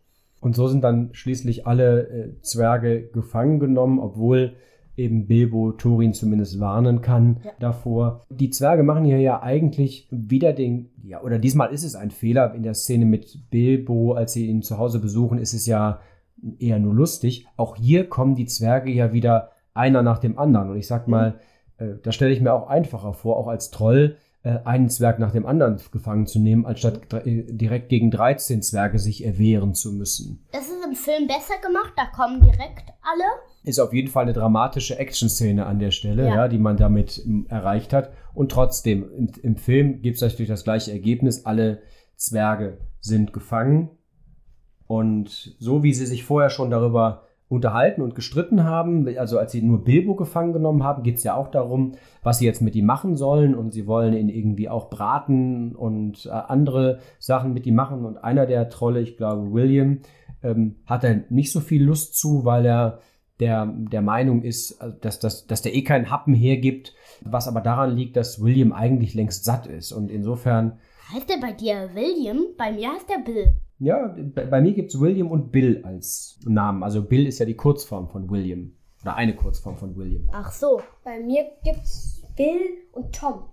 Und so sind dann schließlich alle äh, Zwerge gefangen genommen, obwohl eben Bilbo Turin zumindest warnen kann ja. davor. Die Zwerge machen hier ja eigentlich wieder den, ja, oder diesmal ist es ein Fehler in der Szene mit Bilbo, als sie ihn zu Hause besuchen, ist es ja eher nur lustig. Auch hier kommen die Zwerge ja wieder einer nach dem anderen. Und ich sag mal, mhm. äh, da stelle ich mir auch einfacher vor, auch als Troll einen Zwerg nach dem anderen gefangen zu nehmen, anstatt äh, direkt gegen 13 Zwerge sich erwehren zu müssen. Das ist im Film besser gemacht, da kommen direkt alle. Ist auf jeden Fall eine dramatische Action-Szene an der Stelle, ja. ja. die man damit erreicht hat. Und trotzdem, im, im Film gibt es natürlich das gleiche Ergebnis. Alle Zwerge sind gefangen. Und so wie sie sich vorher schon darüber unterhalten und gestritten haben. Also als sie nur Bilbo gefangen genommen haben, geht es ja auch darum, was sie jetzt mit ihm machen sollen. Und sie wollen ihn irgendwie auch braten und äh, andere Sachen mit ihm machen. Und einer der Trolle, ich glaube William, ähm, hat er nicht so viel Lust zu, weil er der, der Meinung ist, äh, dass, dass, dass der eh keinen Happen hergibt, was aber daran liegt, dass William eigentlich längst satt ist. Und insofern. Heißt der bei dir William? Bei mir heißt der Bill. Ja, bei, mir gibt es William und Bill als Namen. Also Bill ist ja die Kurzform von William. Oder eine Kurzform von William. Ach so. Bei mir gibt es Bill und Tom.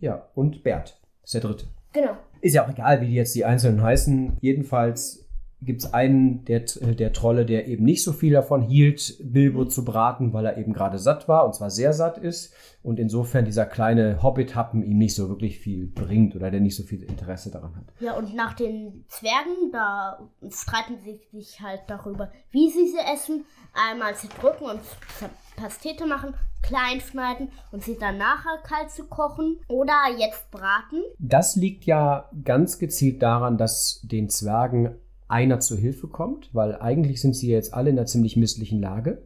Ja, und Bert. Ist der dritte. Genau. Ist ja auch egal, wie die jetzt die Einzelnen heißen. Jedenfalls gibt es einen der, der Trolle, der eben nicht so viel davon hielt, Bilbo zu braten, weil er eben gerade satt war und zwar sehr satt ist und insofern dieser kleine Hobbit-Happen ihm nicht so wirklich viel bringt oder der nicht so viel Interesse daran hat. Ja, und nach den Zwergen, da streiten sie sich halt darüber, wie sie sie essen. Einmal zerdrücken und Pastete machen, klein schneiden und sie dann nachher kalt zu kochen oder jetzt braten. Das liegt ja ganz gezielt daran, dass den Zwergen einer zur Hilfe kommt, weil eigentlich sind sie jetzt alle in einer ziemlich misslichen Lage.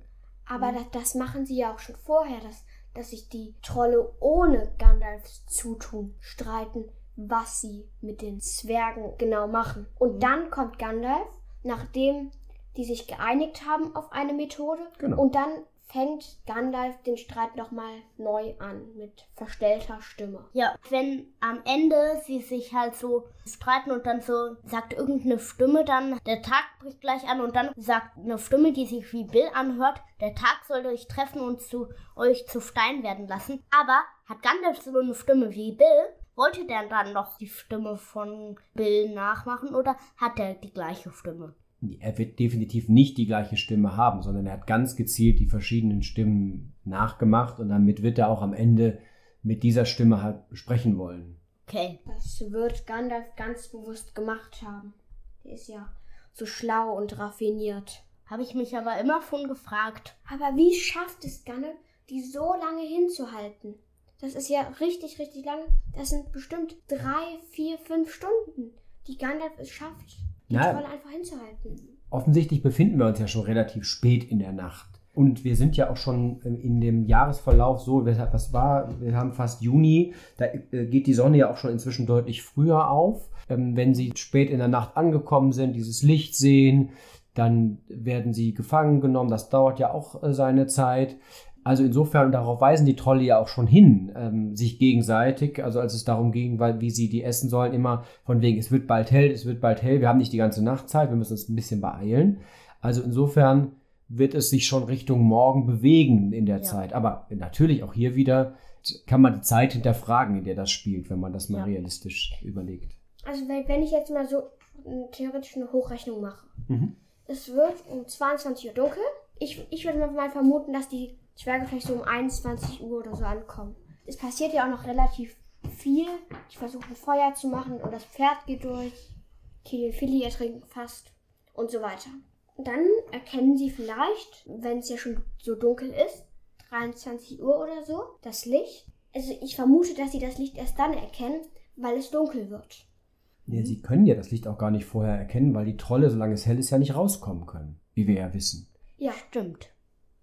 Aber das, das machen sie ja auch schon vorher, dass, dass sich die Trolle ohne Gandalfs Zutun streiten, was sie mit den Zwergen genau machen. Und mhm. dann kommt Gandalf, nachdem die sich geeinigt haben auf eine Methode. Genau. Und dann fängt Gandalf den Streit nochmal neu an mit verstellter Stimme. Ja, wenn am Ende sie sich halt so streiten und dann so sagt irgendeine Stimme dann, der Tag bricht gleich an und dann sagt eine Stimme, die sich wie Bill anhört, der Tag soll euch treffen und zu euch zu Stein werden lassen. Aber hat Gandalf so eine Stimme wie Bill, wollte der dann noch die Stimme von Bill nachmachen oder hat er die gleiche Stimme? Er wird definitiv nicht die gleiche Stimme haben, sondern er hat ganz gezielt die verschiedenen Stimmen nachgemacht und damit wird er auch am Ende mit dieser Stimme halt sprechen wollen. Okay. Das wird Gandalf ganz bewusst gemacht haben. Der ist ja so schlau und raffiniert. Habe ich mich aber immer von gefragt. Aber wie schafft es Gandalf, die so lange hinzuhalten? Das ist ja richtig, richtig lange. Das sind bestimmt drei, vier, fünf Stunden, die Gandalf es schafft, die Na, Trolle einfach hinzuhalten. Offensichtlich befinden wir uns ja schon relativ spät in der Nacht. Und wir sind ja auch schon in dem Jahresverlauf so, was war, wir haben fast Juni, da äh, geht die Sonne ja auch schon inzwischen deutlich früher auf. Ähm, wenn sie spät in der Nacht angekommen sind, dieses Licht sehen, dann werden sie gefangen genommen, das dauert ja auch äh, seine Zeit. Also insofern, und darauf weisen die Trolle ja auch schon hin, ähm, sich gegenseitig, also als es darum ging, weil, wie sie die essen sollen, immer von wegen, es wird bald hell, es wird bald hell, wir haben nicht die ganze Nacht Zeit, wir müssen uns ein bisschen beeilen. Also insofern wird es sich schon Richtung Morgen bewegen in der ja. Zeit. Aber natürlich auch hier wieder kann man die Zeit hinterfragen, in der das spielt, wenn man das mal ja. realistisch überlegt. Also wenn ich jetzt mal so theoretisch eine Hochrechnung mache. Mhm. Es wird um 22 Uhr dunkel. Ich, ich würde mal vermuten, dass die Zwerge vielleicht so um 21 Uhr oder so ankommen. Es passiert ja auch noch relativ viel. Ich versuche ein Feuer zu machen und das Pferd geht durch. Philly ertrinkt fast und so weiter. Dann erkennen sie vielleicht, wenn es ja schon so dunkel ist, 23 Uhr oder so, das Licht. Also ich vermute, dass sie das Licht erst dann erkennen, weil es dunkel wird. Ja, sie können ja das Licht auch gar nicht vorher erkennen, weil die Trolle, solange es hell ist, ja nicht rauskommen können, wie wir ja wissen. Ja, stimmt.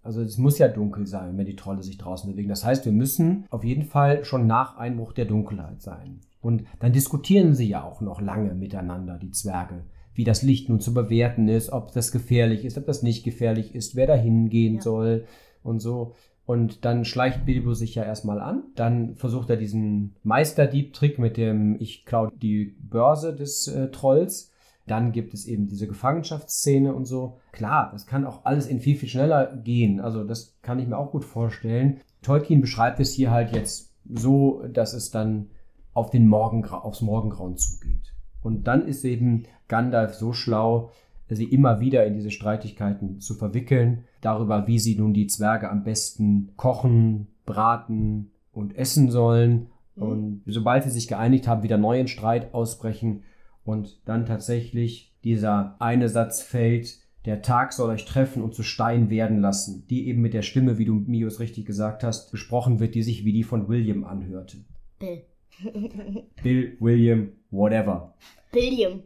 Also es muss ja dunkel sein, wenn die Trolle sich draußen bewegen. Das heißt, wir müssen auf jeden Fall schon nach Einbruch der Dunkelheit sein. Und dann diskutieren sie ja auch noch lange miteinander, die Zwerge, wie das Licht nun zu bewerten ist, ob das gefährlich ist, ob das nicht gefährlich ist, wer da hingehen Ja. soll und so. Und dann schleicht Bilbo sich ja erstmal an. Dann versucht er diesen Meisterdieb-Trick mit dem Ich klau die Börse des äh, Trolls. Dann gibt es eben diese Gefangenschaftsszene und so. Klar, das kann auch alles in viel, viel schneller gehen. Also das kann ich mir auch gut vorstellen. Tolkien beschreibt es hier halt jetzt so, dass es dann auf den Morgengra aufs Morgengrauen zugeht. Und dann ist eben Gandalf so schlau, sie immer wieder in diese Streitigkeiten zu verwickeln, darüber, wie sie nun die Zwerge am besten kochen, braten und essen sollen. Mhm. Und sobald sie sich geeinigt haben, wieder neuen Streit ausbrechen und dann tatsächlich dieser eine Satz fällt, der Tag soll euch treffen und zu Stein werden lassen, die eben mit der Stimme, wie du Mios richtig gesagt hast, besprochen wird, die sich wie die von William anhörte. Bill. *laughs* Bill, William, whatever. Billiam.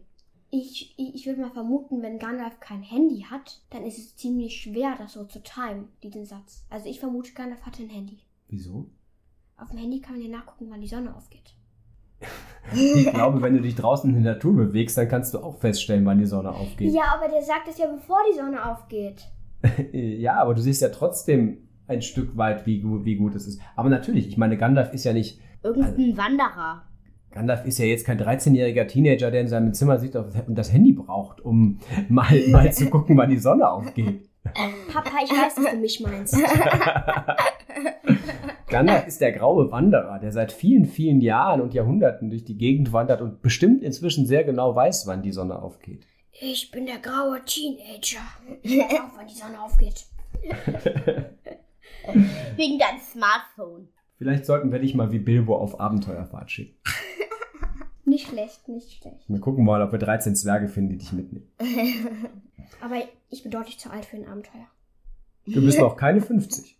Ich, ich, ich würde mal vermuten, wenn Gandalf kein Handy hat, dann ist es ziemlich schwer, das so zu timen, diesen Satz. Also ich vermute, Gandalf hatte ein Handy. Wieso? Auf dem Handy kann man ja nachgucken, wann die Sonne aufgeht. Ich glaube, wenn du dich draußen in der Natur bewegst, dann kannst du auch feststellen, wann die Sonne aufgeht. Ja, aber der sagt es ja, bevor die Sonne aufgeht. *laughs* Ja, aber du siehst ja trotzdem ein Stück weit, wie gut, wie gut es ist. Aber natürlich, ich meine, Gandalf ist ja nicht, Irgendein Wanderer. Gandalf ist ja jetzt kein 13-jähriger Teenager, der in seinem Zimmer sitzt und das Handy braucht, um mal, *laughs* mal zu gucken, wann die Sonne aufgeht. Papa, ich weiß, was du mich meinst. *laughs* Gandalf ist der graue Wanderer, der seit vielen, vielen Jahren und Jahrhunderten durch die Gegend wandert und bestimmt inzwischen sehr genau weiß, wann die Sonne aufgeht. Ich bin der graue Teenager. Ich *laughs* weiß auch, wann die Sonne aufgeht. *laughs* Wegen deinem Smartphone. Vielleicht sollten wir dich mal wie Bilbo auf Abenteuerfahrt schicken. *laughs* Nicht schlecht, nicht schlecht. Wir gucken mal, ob wir 13 Zwerge finden, die dich mitnehmen. Aber ich bin deutlich zu alt für ein Abenteuer. Du bist noch keine 50.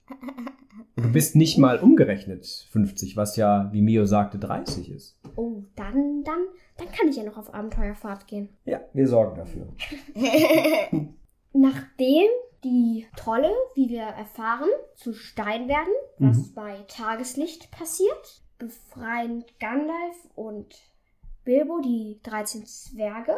Und Du bist nicht mal umgerechnet 50, was ja, wie Mio sagte, 30 ist. Oh, dann, dann, dann kann ich ja noch auf Abenteuerfahrt gehen. Ja, wir sorgen dafür. *laughs* Nachdem die Trolle, wie wir erfahren, zu Stein werden, was Mhm. bei Tageslicht passiert, befreien Gandalf und Bilbo die 13 Zwerge.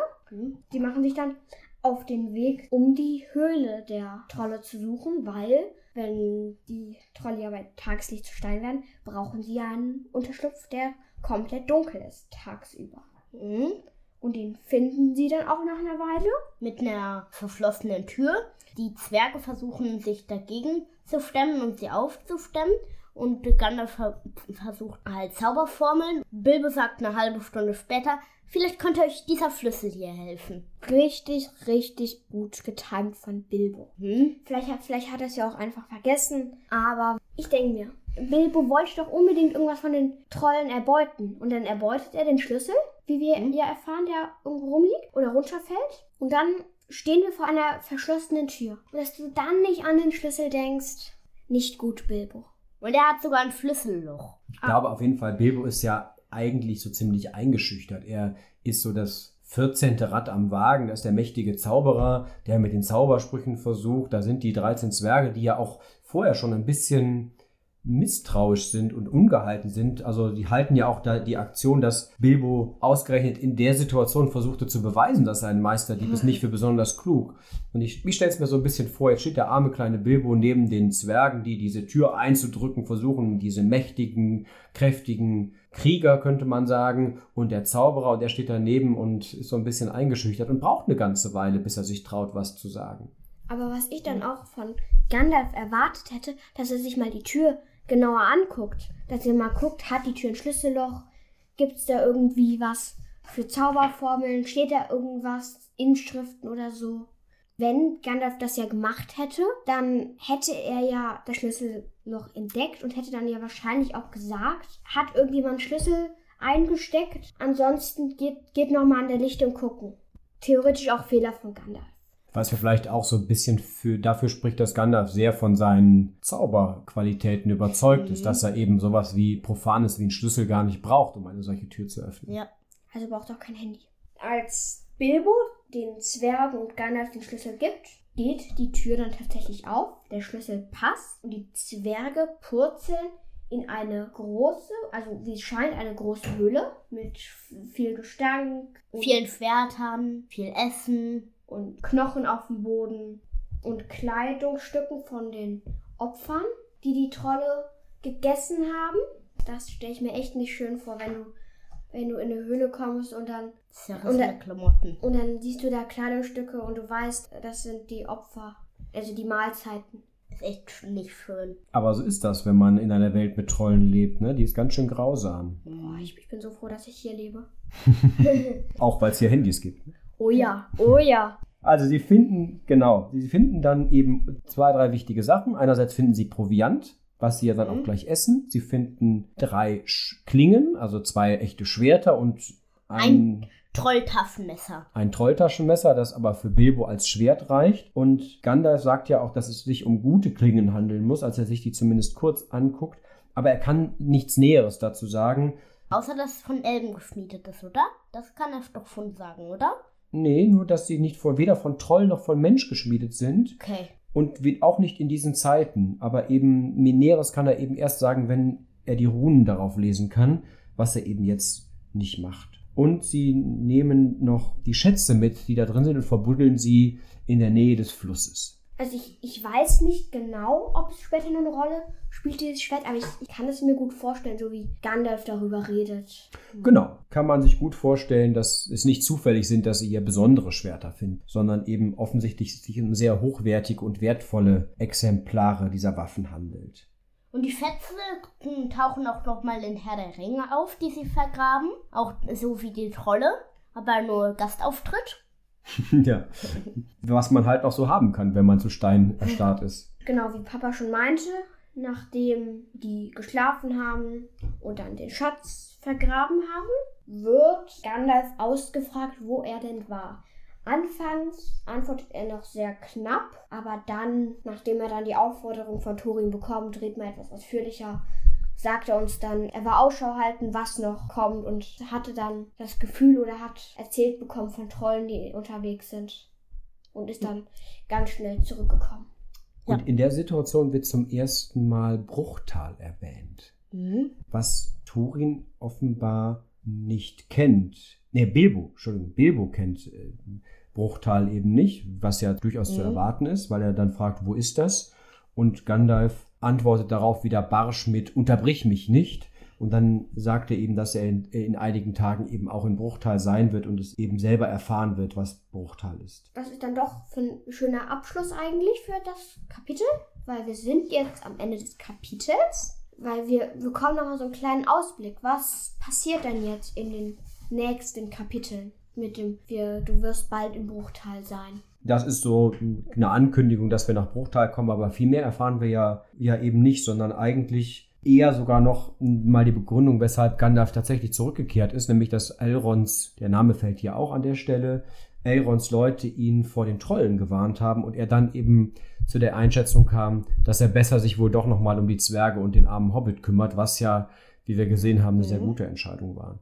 Die machen sich dann auf den Weg, um die Höhle der Trolle zu suchen, weil, wenn die Trolle ja bei Tageslicht zu Stein werden, brauchen sie ja einen Unterschlupf, der komplett dunkel ist, tagsüber. Mhm. Und den finden sie dann auch nach einer Weile. Mit einer verschlossenen Tür. Die Zwerge versuchen sich dagegen zu stemmen und sie aufzustemmen. Und Gandalf ver versucht halt Zauberformeln. Bilbo sagt eine halbe Stunde später, vielleicht könnte euch dieser Schlüssel hier helfen. Richtig, richtig gut getimt von Bilbo. Hm? Vielleicht hat, vielleicht hat er es ja auch einfach vergessen, aber ich denke mir, Bilbo wollte doch unbedingt irgendwas von den Trollen erbeuten. Und dann erbeutet er den Schlüssel, wie wir ja erfahren, der irgendwo rumliegt oder runterfällt. Und dann stehen wir vor einer verschlossenen Tür. Und dass du dann nicht an den Schlüssel denkst, nicht gut, Bilbo. Und er hat sogar ein Schlüsselloch. Ich glaube auf jeden Fall, Bilbo ist ja eigentlich so ziemlich eingeschüchtert. Er ist so das 14. Rad am Wagen, das ist der mächtige Zauberer, der mit den Zaubersprüchen versucht. Da sind die 13 Zwerge, die ja auch vorher schon ein bisschen misstrauisch sind und ungehalten sind. Also die halten ja auch da die Aktion, dass Bilbo ausgerechnet in der Situation versuchte zu beweisen, dass er ein Meisterdieb ist, nicht für besonders klug. Und ich, ich stelle es mir so ein bisschen vor, jetzt steht der arme kleine Bilbo neben den Zwergen, die diese Tür einzudrücken versuchen, diese mächtigen, kräftigen Krieger, könnte man sagen, und der Zauberer, und der steht daneben und ist so ein bisschen eingeschüchtert und braucht eine ganze Weile, bis er sich traut, was zu sagen. Aber was ich dann auch von Gandalf erwartet hätte, dass er sich mal die Tür genauer anguckt. Dass er mal guckt, hat die Tür ein Schlüsselloch? Gibt es da irgendwie was für Zauberformeln? Steht da irgendwas, Inschriften oder so? Wenn Gandalf das ja gemacht hätte, dann hätte er ja das Schlüsselloch entdeckt und hätte dann ja wahrscheinlich auch gesagt, hat irgendjemand Schlüssel eingesteckt? Ansonsten geht, geht nochmal an der Lichtung gucken. Theoretisch auch Fehler von Gandalf. Was mir vielleicht auch so ein bisschen für, dafür spricht, dass Gandalf sehr von seinen Zauberqualitäten überzeugt ist, Mhm. dass er eben sowas wie Profanes wie einen Schlüssel gar nicht braucht, um eine solche Tür zu öffnen. Ja. Also braucht auch kein Handy. Als Bilbo den Zwergen und Gandalf den Schlüssel gibt, geht die Tür dann tatsächlich auf. Der Schlüssel passt und die Zwerge purzeln in eine große, also wie es scheint, eine große Höhle mit viel Gestank, vielen Schwertern, viel Essen und Knochen auf dem Boden und Kleidungsstücken von den Opfern, die die Trolle gegessen haben. Das stelle ich mir echt nicht schön vor, wenn du, wenn du in eine Höhle kommst und dann, und, dann Klamotten. und dann siehst du da Kleidungsstücke und du weißt, das sind die Opfer, also die Mahlzeiten. Ist echt nicht schön. Aber so ist das, wenn man in einer Welt mit Trollen lebt, ne? Die ist ganz schön grausam. Boah, ich, ich bin so froh, dass ich hier lebe. *laughs* Auch weil es hier Handys gibt. Ne? Oh ja, oh ja. Also sie finden, genau, sie finden dann eben zwei, drei wichtige Sachen. Einerseits finden sie Proviant, was sie ja dann Mhm. auch gleich essen. Sie finden drei Sch Klingen, also zwei echte Schwerter und ein, Trolltaschenmesser. ein Trolltaschenmesser, das aber für Bilbo als Schwert reicht. Und Gandalf sagt ja auch, dass es sich um gute Klingen handeln muss, als er sich die zumindest kurz anguckt. Aber er kann nichts Näheres dazu sagen. Außer dass es von Elben geschmiedet ist, oder? Das kann er doch schon sagen, oder? Nee, nur dass sie nicht von, weder von Troll noch von Mensch geschmiedet sind. Okay. Und auch nicht in diesen Zeiten. Aber eben Näheres kann er eben erst sagen, wenn er die Runen darauf lesen kann, was er eben jetzt nicht macht. Und sie nehmen noch die Schätze mit, die da drin sind, und verbuddeln sie in der Nähe des Flusses. Also ich, ich weiß nicht genau, ob es später noch eine Rolle spielt, dieses Schwert, aber ich, ich kann es mir gut vorstellen, so wie Gandalf darüber redet. Genau, kann man sich gut vorstellen, dass es nicht zufällig sind, dass sie hier besondere Schwerter finden, sondern eben offensichtlich sich um sehr hochwertige und wertvolle Exemplare dieser Waffen handelt. Und die Schätze hm, tauchen auch nochmal in Herr der Ringe auf, die sie vergraben. Auch so wie die Trolle, aber nur Gastauftritt. *laughs* ja, was man halt noch so haben kann, wenn man zu Stein erstarrt ist. Genau, wie Papa schon meinte, nachdem die geschlafen haben und dann den Schatz vergraben haben, wird Gandalf ausgefragt, wo er denn war. Anfangs antwortet er noch sehr knapp, aber dann, nachdem er dann die Aufforderung von Thorin bekommt, redet man etwas ausführlicher, sagt er uns dann, er war Ausschau halten, was noch kommt und hatte dann das Gefühl oder hat erzählt bekommen von Trollen, die unterwegs sind und ist dann ganz schnell zurückgekommen. Ja. Und in der Situation wird zum ersten Mal Bruchtal erwähnt, Mhm. was Thorin offenbar nicht kennt. Ne, Bilbo, Entschuldigung, Bilbo kennt äh, Bruchtal eben nicht, was ja durchaus zu Mhm. erwarten ist, weil er dann fragt, wo ist das? Und Gandalf antwortet darauf wieder barsch mit, unterbrich mich nicht. Und dann sagt er eben, dass er in, in einigen Tagen eben auch in Bruchtal sein wird und es eben selber erfahren wird, was Bruchtal ist. Das ist dann doch für ein schöner Abschluss eigentlich für das Kapitel, weil wir sind jetzt am Ende des Kapitels, weil wir bekommen nochmal so einen kleinen Ausblick. Was passiert denn jetzt in den nächsten Kapiteln mit dem wir, du wirst bald in Bruchtal sein? Das ist so eine Ankündigung, dass wir nach Bruchtal kommen, aber viel mehr erfahren wir ja, ja eben nicht, sondern eigentlich eher sogar noch mal die Begründung, weshalb Gandalf tatsächlich zurückgekehrt ist, nämlich dass Elrons, der Name fällt hier auch an der Stelle, Elrons Leute ihn vor den Trollen gewarnt haben und er dann eben zu der Einschätzung kam, dass er besser sich wohl doch noch mal um die Zwerge und den armen Hobbit kümmert, was ja, wie wir gesehen haben, eine sehr Mhm. gute Entscheidung war.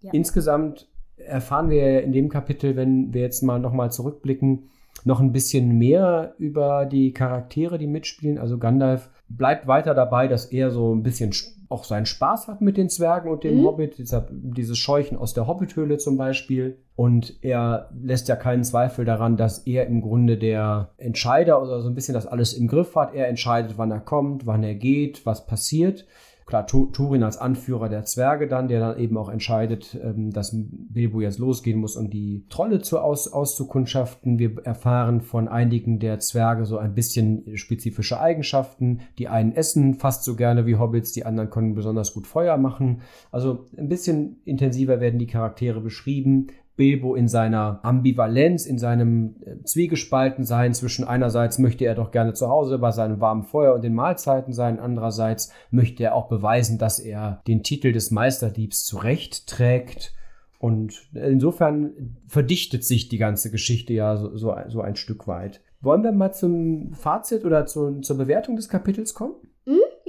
Ja. Insgesamt erfahren wir in dem Kapitel, wenn wir jetzt mal nochmal zurückblicken, noch ein bisschen mehr über die Charaktere, die mitspielen. Also Gandalf bleibt weiter dabei, dass er so ein bisschen sch- auch seinen Spaß hat mit den Zwergen und dem Mhm. Hobbit, dieser, dieses Scheuchen aus der Hobbithöhle zum Beispiel. Und er lässt ja keinen Zweifel daran, dass er im Grunde der Entscheider oder so ein bisschen das alles im Griff hat. Er entscheidet, wann er kommt, wann er geht, was passiert. Klar, Tu- Turin als Anführer der Zwerge dann, der dann eben auch entscheidet, ähm, dass Bilbo jetzt losgehen muss, um die Trolle zu aus, auszukundschaften. Wir erfahren von einigen der Zwerge so ein bisschen spezifische Eigenschaften. Die einen essen fast so gerne wie Hobbits, die anderen können besonders gut Feuer machen. Also ein bisschen intensiver werden die Charaktere beschrieben. Bilbo in seiner Ambivalenz, in seinem äh, Zwiegespaltensein zwischen einerseits möchte er doch gerne zu Hause bei seinem warmen Feuer und den Mahlzeiten sein, andererseits möchte er auch beweisen, dass er den Titel des Meisterdiebs zurecht trägt. Und insofern verdichtet sich die ganze Geschichte ja so, so, so ein Stück weit. Wollen wir mal zum Fazit oder zu, zur Bewertung des Kapitels kommen?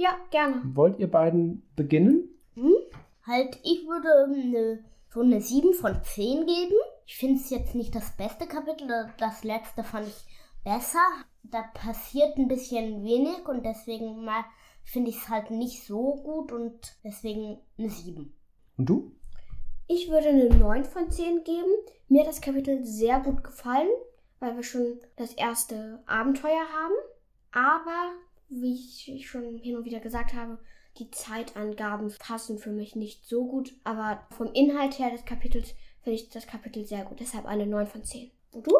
Ja, gerne. Wollt ihr beiden beginnen? Halt, ich würde eine, so eine 7 von 10 geben. Ich finde es jetzt nicht das beste Kapitel, das letzte fand ich besser. Da passiert ein bisschen wenig und deswegen mal finde ich es halt nicht so gut und deswegen eine 7. Und du? Ich würde eine 9 von 10 geben. Mir hat das Kapitel sehr gut gefallen, weil wir schon das erste Abenteuer haben. Aber, wie ich schon hin und wieder gesagt habe, die Zeitangaben passen für mich nicht so gut. Aber vom Inhalt her des Kapitels finde ich das Kapitel sehr gut. Deshalb eine 9 von 10. Und du?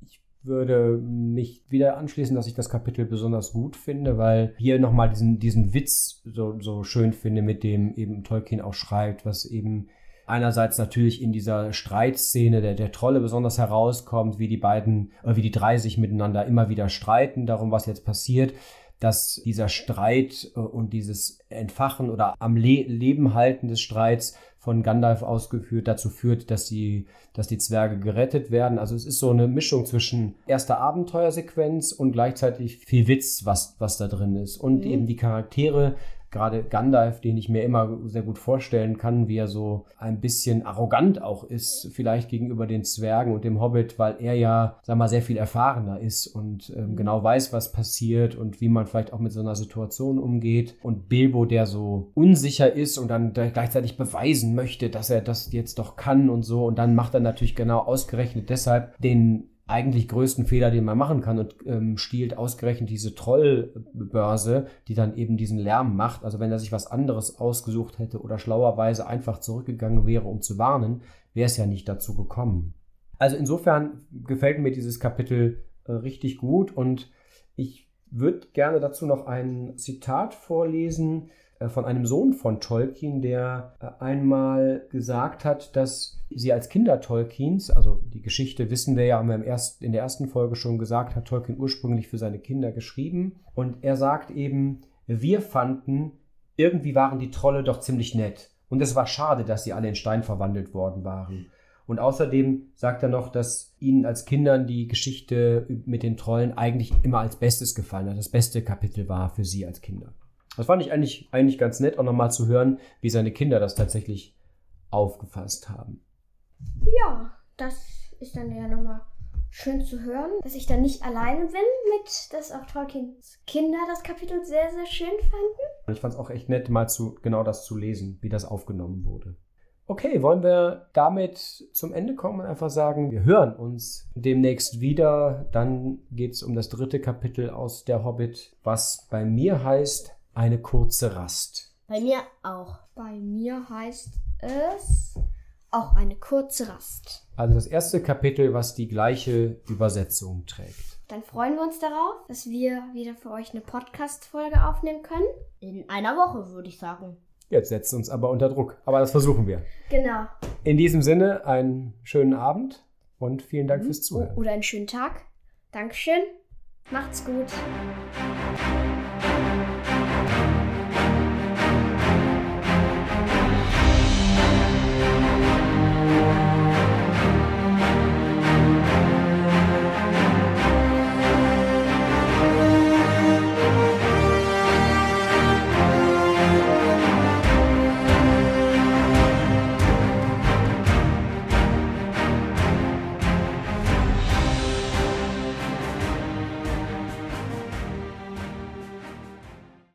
Ich würde mich wieder anschließen, dass ich das Kapitel besonders gut finde, weil hier nochmal diesen, diesen Witz so, so schön finde, mit dem eben Tolkien auch schreibt, was eben einerseits natürlich in dieser Streitszene der, der Trolle besonders herauskommt, wie die beiden, äh, wie die drei sich miteinander immer wieder streiten, darum, was jetzt passiert, dass dieser Streit äh, und dieses Entfachen oder am Le Leben halten des Streits von Gandalf ausgeführt dazu führt, dass die, dass die Zwerge gerettet werden. Also es ist so eine Mischung zwischen erster Abenteuersequenz und gleichzeitig viel Witz, was, was da drin ist. Und mhm. eben die Charaktere gerade Gandalf, den ich mir immer sehr gut vorstellen kann, wie er so ein bisschen arrogant auch ist, vielleicht gegenüber den Zwergen und dem Hobbit, weil er ja, sag mal, sehr viel erfahrener ist und ähm, genau weiß, was passiert und wie man vielleicht auch mit so einer Situation umgeht. Und Bilbo, der so unsicher ist und dann gleichzeitig beweisen möchte, dass er das jetzt doch kann und so. Und dann macht er natürlich genau ausgerechnet deshalb den eigentlich größten Fehler, den man machen kann und ähm, stiehlt ausgerechnet diese Trollbörse, die dann eben diesen Lärm macht. Also wenn er sich was anderes ausgesucht hätte oder schlauerweise einfach zurückgegangen wäre, um zu warnen, wäre es ja nicht dazu gekommen. Also insofern gefällt mir dieses Kapitel äh, richtig gut und ich würde gerne dazu noch ein Zitat vorlesen von einem Sohn von Tolkien, der äh, einmal gesagt hat, dass sie als Kinder Tolkiens, also die Geschichte wissen wir ja, haben wir im erst, in der ersten Folge schon gesagt, hat Tolkien ursprünglich für seine Kinder geschrieben. Und er sagt eben, wir fanden, irgendwie waren die Trolle doch ziemlich nett. Und es war schade, dass sie alle in Stein verwandelt worden waren. Und außerdem sagt er noch, dass ihnen als Kindern die Geschichte mit den Trollen eigentlich immer als Bestes gefallen hat. Das beste Kapitel war für sie als Kinder. Das fand ich eigentlich, eigentlich ganz nett, auch nochmal zu hören, wie seine Kinder das tatsächlich aufgefasst haben. Ja, das ist dann ja nochmal schön zu hören, dass ich dann nicht alleine bin mit, dass auch Tolkiens Kinder das Kapitel sehr, sehr schön fanden. Ich fand es auch echt nett, mal zu genau das zu lesen, wie das aufgenommen wurde. Okay, wollen wir damit zum Ende kommen und einfach sagen, wir hören uns demnächst wieder. Dann geht es um das dritte Kapitel aus der Hobbit, was bei mir heißt eine kurze Rast. Bei mir auch. Bei mir heißt es auch eine kurze Rast. Also das erste Kapitel, was die gleiche Übersetzung trägt. Dann freuen wir uns darauf, dass wir wieder für euch eine Podcast-Folge aufnehmen können. In einer Woche, würde ich sagen. Jetzt setzt uns aber unter Druck. Aber das versuchen wir. Genau. In diesem Sinne, einen schönen Abend und vielen Dank mhm. fürs Zuhören. Oder einen schönen Tag. Dankeschön. Macht's gut.